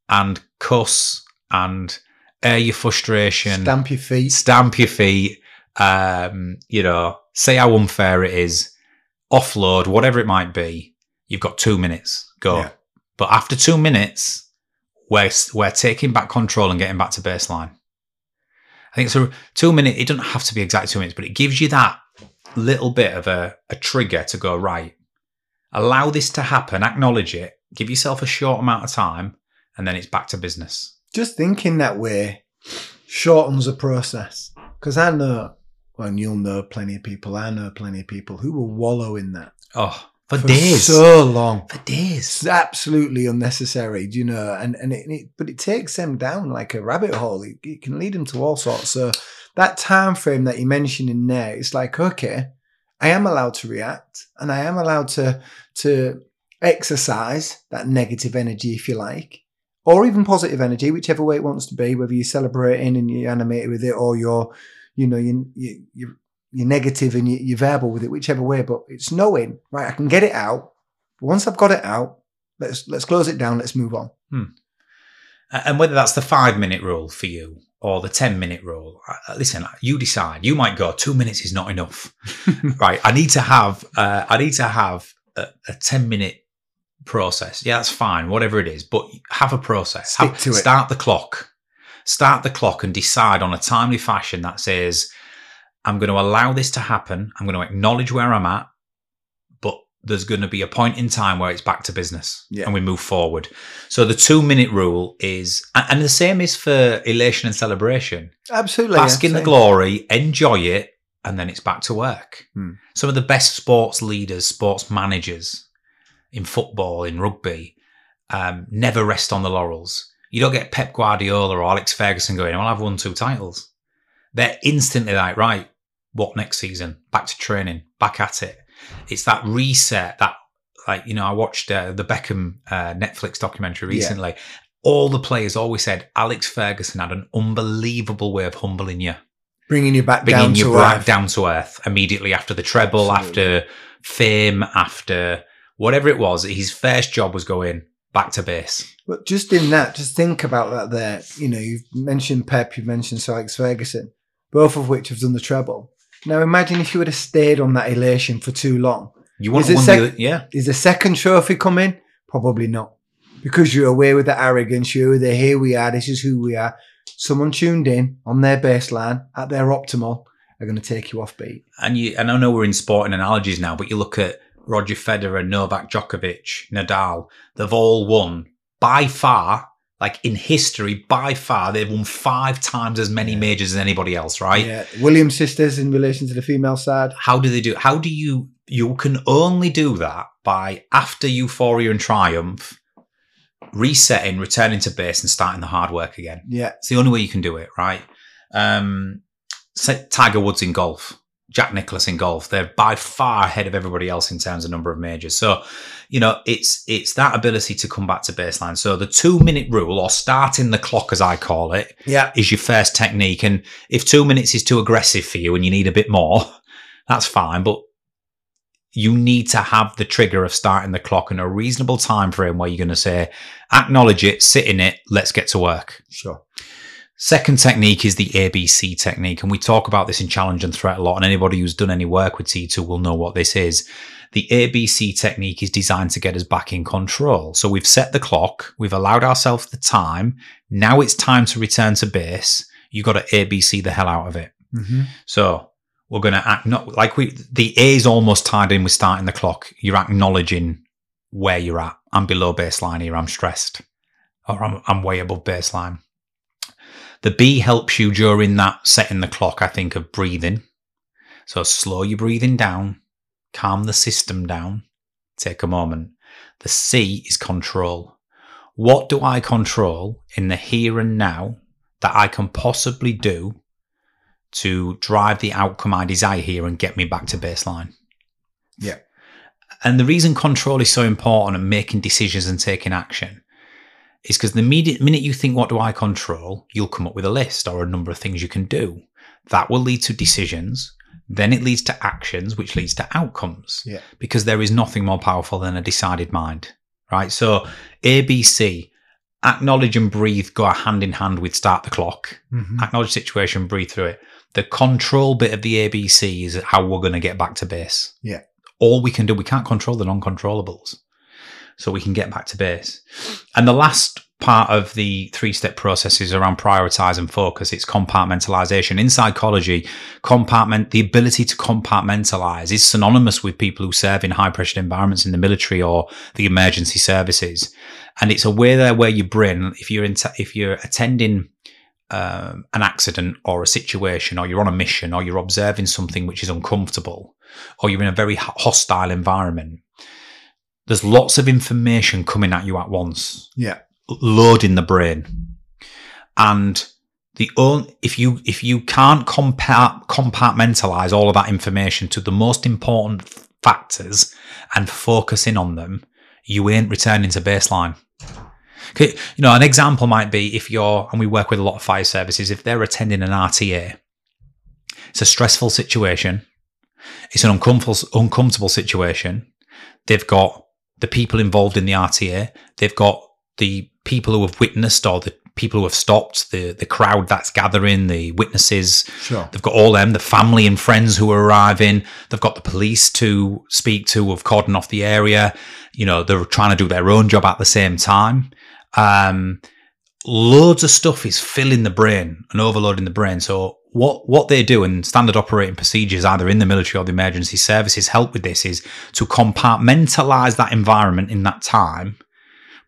and cuss and air your frustration Stamp your feet. stamp your feet, um, you know, say how unfair it is, offload, whatever it might be. You've got two minutes. Go. Yeah. But after two minutes, we're we're taking back control and getting back to baseline. I think so. Two minute. It doesn't have to be exactly two minutes, but it gives you that little bit of a, a trigger to go right. Allow this to happen. Acknowledge it. Give yourself a short amount of time, and then it's back to business. Just thinking that way shortens the process. Because I know, well, and you'll know plenty of people. I know plenty of people who will wallow in that Oh, for, for days. so long. for days. It's absolutely unnecessary, do you know? And and it, it but it takes them down like a rabbit hole. It, it can lead them to all sorts. So that time frame that you mentioned in there, it's like okay, I am allowed to react, and I am allowed to to exercise that negative energy, if you like, or even positive energy, whichever way it wants to be. Whether you're celebrating and you're animated with it, or you're, you know, you you you're, you're negative and you, you're verbal with it, whichever way. But it's knowing, right? I can get it out. Once I've got it out, let's let's close it down. Let's move on. And whether that's the five minute rule for you or the 10 minute rule, listen, you decide. You might go, two minutes is not enough. right. I need to have, uh, I need to have a, a 10 minute process. Yeah, that's fine, whatever it is, but have a process. Stick Have- to it. Start the clock. Start the clock and decide on a timely fashion that says, I'm going to allow this to happen. I'm going to acknowledge where I'm at, but there's going to be a point in time where it's back to business Yeah. and we move forward. So the two minute rule is, and the same is for elation and celebration. Absolutely. Bask in the glory, enjoy it, and then it's back to work. Hmm. Some of the best sports leaders, sports managers in football, in rugby, um, never rest on the laurels. You don't get Pep Guardiola or Alex Ferguson going, well, I've won two titles. They're instantly like, right, what next season? Back to training, back at it. It's that reset, that, like, you know, I watched uh, the Beckham uh, Netflix documentary Yeah. recently. All the players always said Alex Ferguson had an unbelievable way of humbling you Bringing you back bringing down you to back earth. down to earth immediately after the treble, Absolutely. after fame, after whatever it was. His first job was going back to base. But just in that, just think about that there. You know, you've mentioned Pep, you've mentioned Sir Alex Ferguson, both of which have done the treble. Now imagine if you would have stayed on that elation for too long. You want one, sec- the- yeah. Is the second trophy coming? Probably not. Because you're away with the arrogance, you're with the here we are, this is who we are. Someone tuned in on their baseline at their optimal are going to take you off beat. And you, and I know we're in sporting analogies now, but you look at Roger Federer, Novak Djokovic, Nadal, they've all won by far, like in history, by far, they've won five times as many Yeah. majors as anybody else, right? Yeah. Williams sisters in relation to the female side. how do they do how do you you can only do that by after euphoria and triumph resetting returning to base and starting the hard work again Yeah. it's the only way you can do it right um tiger woods in golf jack nicklaus in golf they're by far ahead of everybody else in terms of number of majors so you know it's it's that ability to come back to baseline so the two minute rule or starting the clock as i call it Yeah. is your first technique. And if two minutes is too aggressive for you and you need a bit more, that's fine. But you need to have the trigger of starting the clock in a reasonable time frame where you're going to say, acknowledge it, sit in it, let's get to work. Sure. Second technique is the ABC technique. And we talk about this in challenge and threat a lot. And anybody who's done any work with T2 will know what this is. The ABC technique is designed to get us back in control. So we've set the clock. We've allowed ourselves the time. Now it's time to return to base. You've got to ABC the hell out of it. Mm-hmm. So we're going to act not like we, the A is almost tied in with starting the clock. You're acknowledging where you're at. I'm below baseline here. I'm stressed or I'm, I'm way above baseline. The B helps you during that setting the clock, I think, of breathing. So slow your breathing down, calm the system down, take a moment. The C is control. What do I control in the here and now that I can possibly do to drive the outcome I desire here and get me back to baseline? Yeah. And the reason control is so important and making decisions and taking action is because the immediate minute you think, what do I control? You'll come up with a list or a number of things you can do. That will lead to decisions. Then it leads to actions, which leads to outcomes. Yeah. Because there is nothing more powerful than a decided mind, right? So ABC, acknowledge and breathe go hand in hand with start the clock. Mm-hmm. Acknowledge situation, breathe through it. The control bit of the ABC is how we're going to get back to base. Yeah. All we can do, we can't control the non-controllables. So we can get back to base. And the last part of the three step process is around prioritize and focus. It's compartmentalization. In psychology, compartment, the ability to compartmentalize is synonymous with people who serve in high pressure environments in the military or the emergency services. And it's a way there where your brain, if you're in, if you're attending um, an accident or a situation, or you're on a mission, or you're observing something which is uncomfortable, or you're in a very hostile environment, there's lots of information coming at you at once. Yeah loading the brain. And the only, if you if you can't compart, compartmentalize all of that information to the most important factors and focus in on them, you ain't returning to baseline. Okay, you know, an example might be if you're, and we work with a lot of fire services, if they're attending an RTA, it's a stressful situation, it's an uncomfortable, uncomfortable situation. They've got the people involved in the RTA, they've got the people who have witnessed or the people who have stopped, the the crowd that's gathering, the witnesses. Sure. They've got all them, the family and friends who are arriving. They've got the police to speak to, who've cordoned off the area. You know, they're trying to do their own job at the same time. Um, loads of stuff is filling the brain and overloading the brain. So what what they do and standard operating procedures, either in the military or the emergency services, help with this is to compartmentalize that environment in that time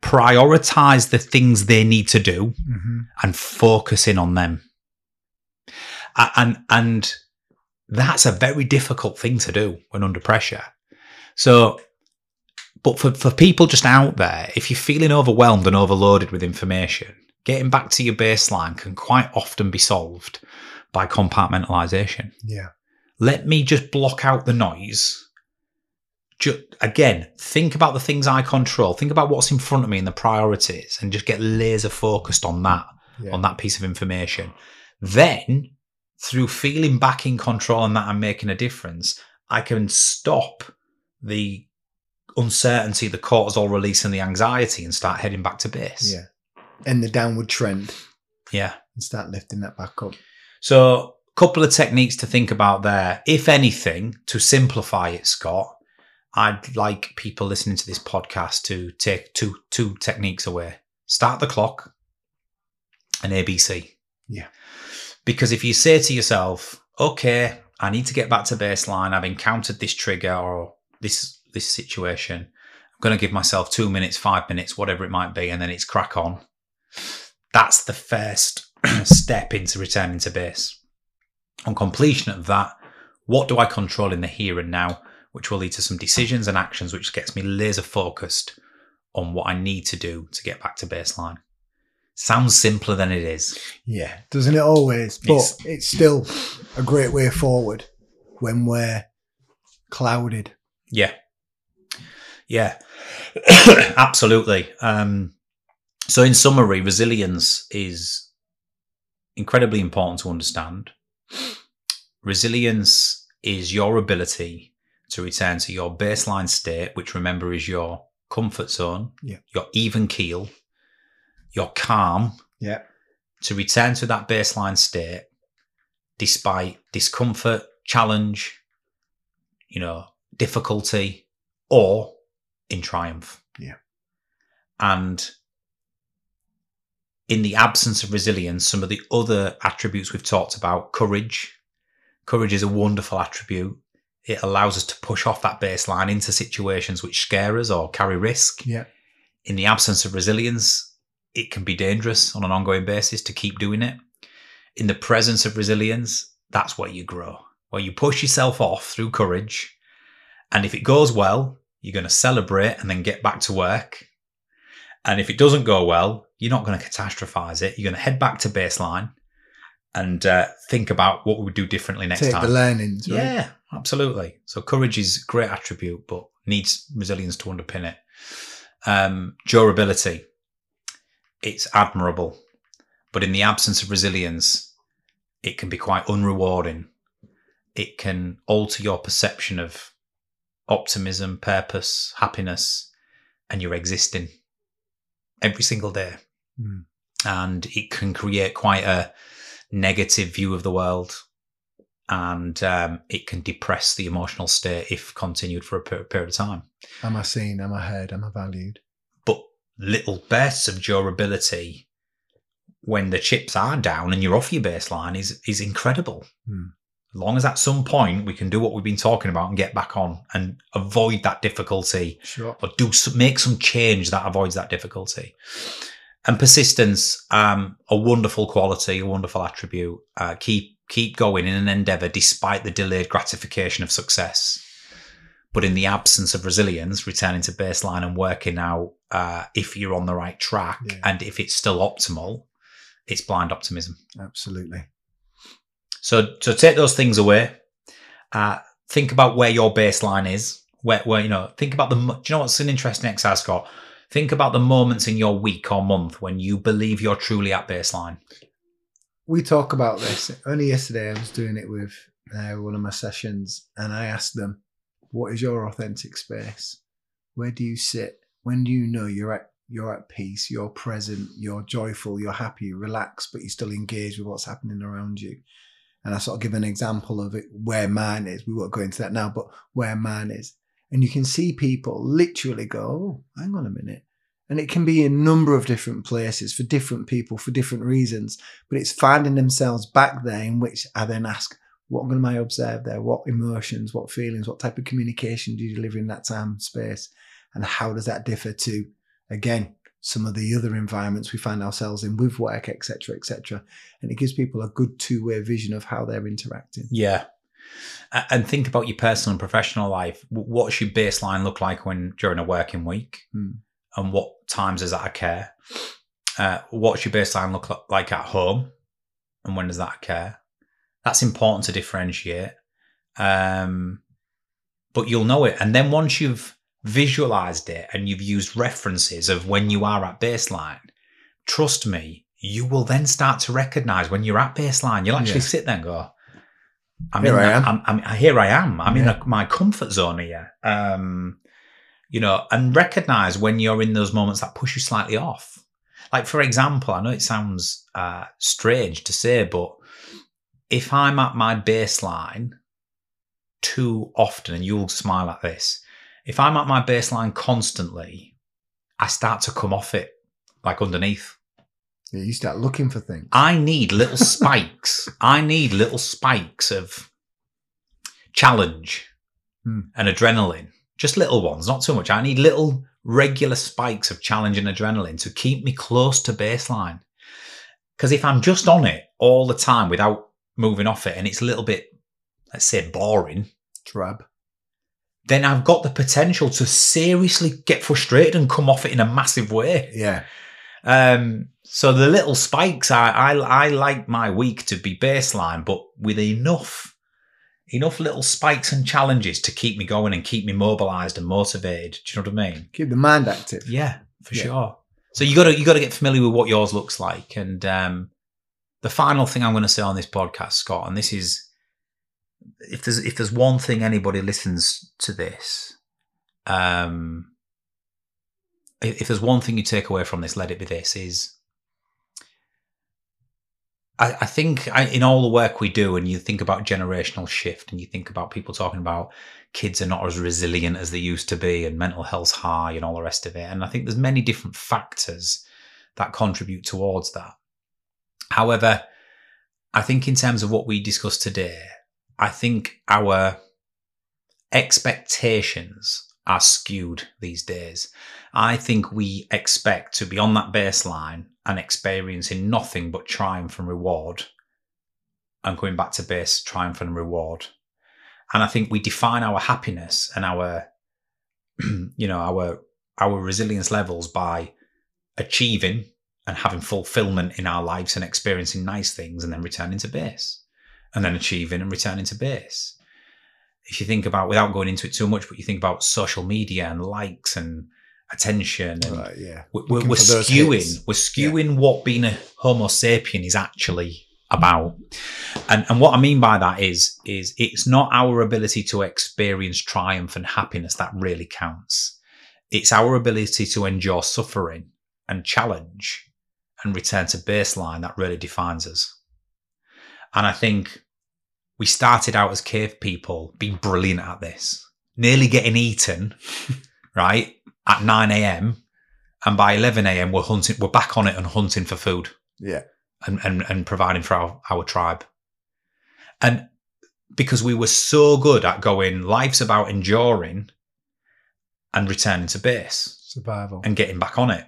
prioritize the things they need to do mm-hmm. and focus in on them. And, and that's a very difficult thing to do when under pressure. So, but for, for people just out there, if you're feeling overwhelmed and overloaded with information, getting back to your baseline can quite often be solved by compartmentalization. Yeah. Let me just block out the noise just, again, think about the things I control. Think about what's in front of me and the priorities, and just get laser focused on that, Yeah. on that piece of information. Then, through feeling back in control and that I'm making a difference, I can stop the uncertainty, the cortisol release, and the anxiety, and start heading back to base. Yeah. And the downward trend Yeah. and start lifting that back up. So, a couple of techniques to think about there. If anything, to simplify it, Scott, I'd like people listening to this podcast to take two two techniques away. Start the clock and ABC. Yeah. Because if you say to yourself, okay, I need to get back to baseline, I've encountered this trigger or this this situation. I'm going to give myself 2 minutes, 5 minutes, whatever it might be and then it's crack on. That's the first step into returning to base. On completion of that, what do I control in the here and now? which will lead to some decisions and actions, which gets me laser focused on what I need to do to get back to baseline. Sounds simpler than it is. Yeah, doesn't it always? But It's- it's, still a great way forward when we're clouded. Yeah. Yeah. Absolutely. Um, so, in summary, resilience is incredibly important to understand. Resilience is your ability to return to your baseline state, which remember is your comfort zone, Yeah. your even keel, your calm, Yeah. to return to that baseline state despite discomfort, challenge, you know, difficulty, or in triumph. Yeah. And in the absence of resilience, some of the other attributes we've talked about, courage. Courage is a wonderful attribute. It allows us to push off that baseline into situations which scare us or carry risk. Yeah. In the absence of resilience, it can be dangerous on an ongoing basis to keep doing it. In the presence of resilience, that's where you grow, where you push yourself off through courage. And if it goes well, you're going to celebrate and then get back to work. And if it doesn't go well, you're not going to catastrophize it. You're going to head back to baseline and uh, think about what we would do differently next Take time. the learnings. Right? Yeah, absolutely. So courage is a great attribute, but needs resilience to underpin it. Um, durability, it's admirable, but in the absence of resilience, it can be quite unrewarding. It can alter your perception of optimism, purpose, happiness, and your existing every single day. Mm. And it can create quite a negative view of the world and um, it can depress the emotional state if continued for a per- period of time. Am I seen? Am I heard? Am I valued? But little bursts of durability when the chips are down and you're off your baseline is is incredible. Hmm. As long as at some point we can do what we've been talking about and get back on and avoid that difficulty Sure. or do some, make some change that avoids that difficulty. And persistence, um, a wonderful quality, a wonderful attribute. Uh, keep keep going in an endeavor despite the delayed gratification of success. But in the absence of resilience, returning to baseline and working out uh, if you're on the right track Yeah. and if it's still optimal, it's blind optimism. Absolutely. So, so take those things away. Uh, think about where your baseline is. Where, where you know, think about the. Do you know what's an interesting exercise, Scott? Think about the moments in your week or month when you believe you're truly at baseline. we talk about this. Only yesterday, I was doing it with uh, one of my sessions, and I asked them, "What is your authentic space? Where do you sit? When do you know you're at you're at peace? You're present. You're joyful. You're happy. You're relaxed, but you're still engaged with what's happening around you." And I sort of give an example of it where mine is. We won't go into that now, but where mine is, and you can see people literally go, "Oh, hang on a minute." And it can be a number of different places for different people for different reasons but it's finding themselves back there in which I then ask, what am I observe there? What emotions, what feelings, what type of communication do you deliver in that time space? And how does that differ to, again, some of the other environments we find ourselves in with work, etc., etc. And it gives people a good two-way vision of how they're interacting. Yeah. And think about your personal and professional life. W- What's your baseline look like when during a working week? Hmm. And what times does that occur? Uh, what's your baseline look like at home? And when does that occur? That's important to differentiate. Um, but you'll know it. And then once you've visualized it and you've used references of when you are at baseline, trust me, you will then start to recognize when you're at baseline. You'll actually Yeah. sit there and go, I'm Here in I am. I'm, I'm, here I am. I'm in a, my comfort zone here. Um, you know, and recognize when you're in those moments that push you slightly off. Like, for example, I know it sounds uh, strange to say, but if I'm at my baseline too often, and you'll smile at this, if I'm at my baseline constantly, I start to come off it like underneath. Yeah, you start looking for things. I need little spikes. I need little spikes of challenge Hmm. and adrenaline. Just little ones, not too much. I need little regular spikes of challenge and adrenaline to keep me close to baseline. Because if I'm just on it all the time without moving off it and it's a little bit, let's say, boring, Drab. then I've got the potential to seriously get frustrated and come off it in a massive way. Yeah. Um, so the little spikes, I, I I like my week to be baseline, but with enough enough little spikes and challenges to keep me going and keep me mobilized and motivated. Do you know what I mean? Keep the mind active. Yeah, for Yeah. sure. So you gotta you gotta get familiar with what yours looks like. And um, the final thing I'm going to say on this podcast, Scott, and this is if there's if there's one thing anybody listens to this, um, if there's one thing you take away from this, let it be this: is I, I think I, in all the work we do, and you think about generational shift, and you think about people talking about kids are not as resilient as they used to be, and mental health's high, and all the rest of it. And I think there's many different factors that contribute towards that. However, I think in terms of what we discussed today, I think our expectations are skewed these days. I think we expect to be on that baseline and experiencing nothing but triumph and reward and going back to base triumph and reward. And I think we define our happiness and our you know our our resilience levels by achieving and having fulfillment in our lives and experiencing nice things and then returning to base and then achieving and returning to base if you think about without going into it too much but you think about social media and likes and attention and Right, yeah. we're, we're, we're skewing hits. we're skewing what being a homo sapien is actually about. And and what i mean by that is is it's not our ability to experience triumph and happiness that really counts. It's our ability to endure suffering and challenge and return to baseline that really defines us. And i think we started out as cave people being brilliant at this nearly getting eaten right at 9 a.m and by 11 a.m. we're hunting, we're back on it and hunting for food Yeah. and, and, and providing for our, our tribe. And because we were so good at going, life's about enduring and returning to base Survival. and getting back on it.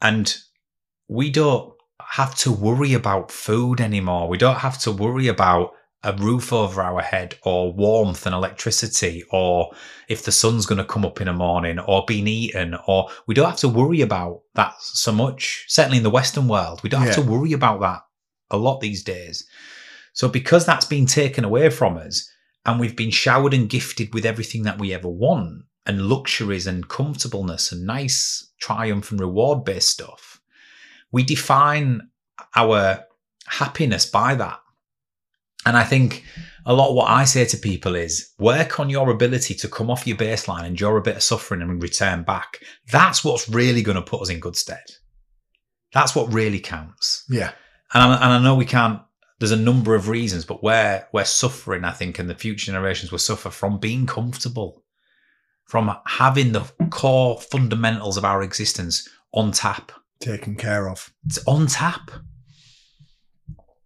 And we don't have to worry about food anymore. We don't have to worry about a roof over our head or warmth and electricity or if the sun's going to come up in the morning or being eaten or we don't have to worry about that so much certainly in the western world. We don't have to worry about that a lot these days. So because that's been taken away from us and we've been showered and gifted with everything that we ever want and luxuries and comfortableness and nice triumph and reward based stuff we define our happiness by that and I think a lot of what I say to people is work on your ability to come off your baseline, endure a bit of suffering, and return back. That's what's really going to put us in good stead. That's what really counts. Yeah. And I, and I know we can't. There's a number of reasons, but we're we're suffering. I think, and the future generations will suffer from being comfortable, from having the core fundamentals of our existence on tap. Taken care of. It's on tap.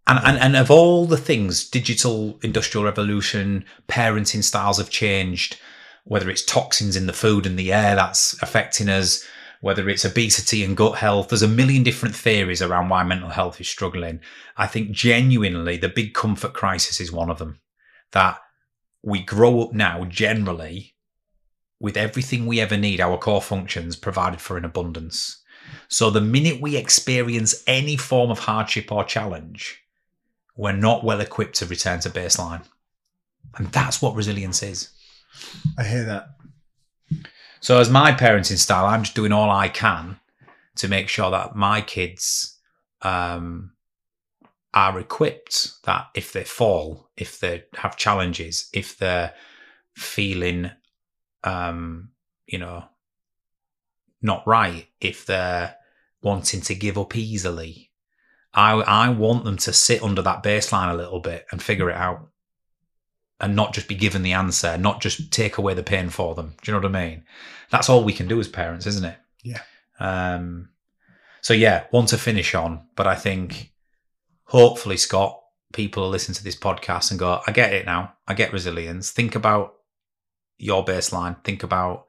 And, and and of all the things, digital industrial revolution, parenting styles have changed, whether it's toxins in the food and the air that's affecting us, whether it's obesity and gut health, there's a million different theories around why mental health is struggling. I think genuinely the big comfort crisis is one of them. That we grow up now generally with everything we ever need, our core functions provided for in abundance. So the minute we experience any form of hardship or challenge, we're not well equipped to return to baseline. And that's what resilience is. I hear that. So, as my parenting style, I'm just doing all I can to make sure that my kids um, are equipped that if they fall, if they have challenges, if they're feeling, um, you know, not right, if they're wanting to give up easily, I, I want them to sit under that baseline a little bit and figure it out and not just be given the answer, not just take away the pain for them. Do you know what I mean? That's all we can do as parents, isn't it? Yeah. Um, so yeah, one to finish on, but I think hopefully, Scott, people will listen to this podcast and go, I get it now. I get resilience. Think about your baseline. Think about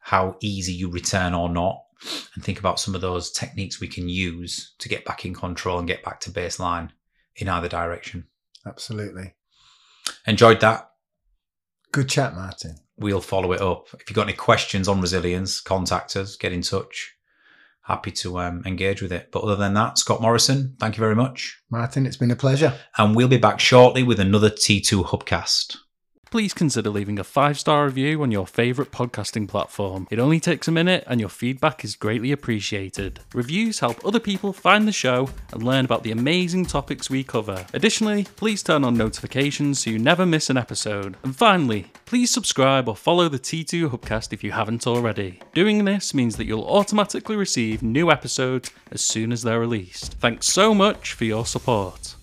how easy you return or not. And think about some of those techniques we can use to get back in control and get back to baseline in either direction. Absolutely. Enjoyed that. Good chat, Martin. We'll follow it up. If you've got any questions on resilience, contact us, get in touch. Happy to um, engage with it. But other than that, Scott Morrison, thank you very much. Martin, it's been a pleasure. And we'll be back shortly with another T2 Hubcast. Please consider leaving a five star review on your favourite podcasting platform. It only takes a minute and your feedback is greatly appreciated. Reviews help other people find the show and learn about the amazing topics we cover. Additionally, please turn on notifications so you never miss an episode. And finally, please subscribe or follow the T2 Hubcast if you haven't already. Doing this means that you'll automatically receive new episodes as soon as they're released. Thanks so much for your support.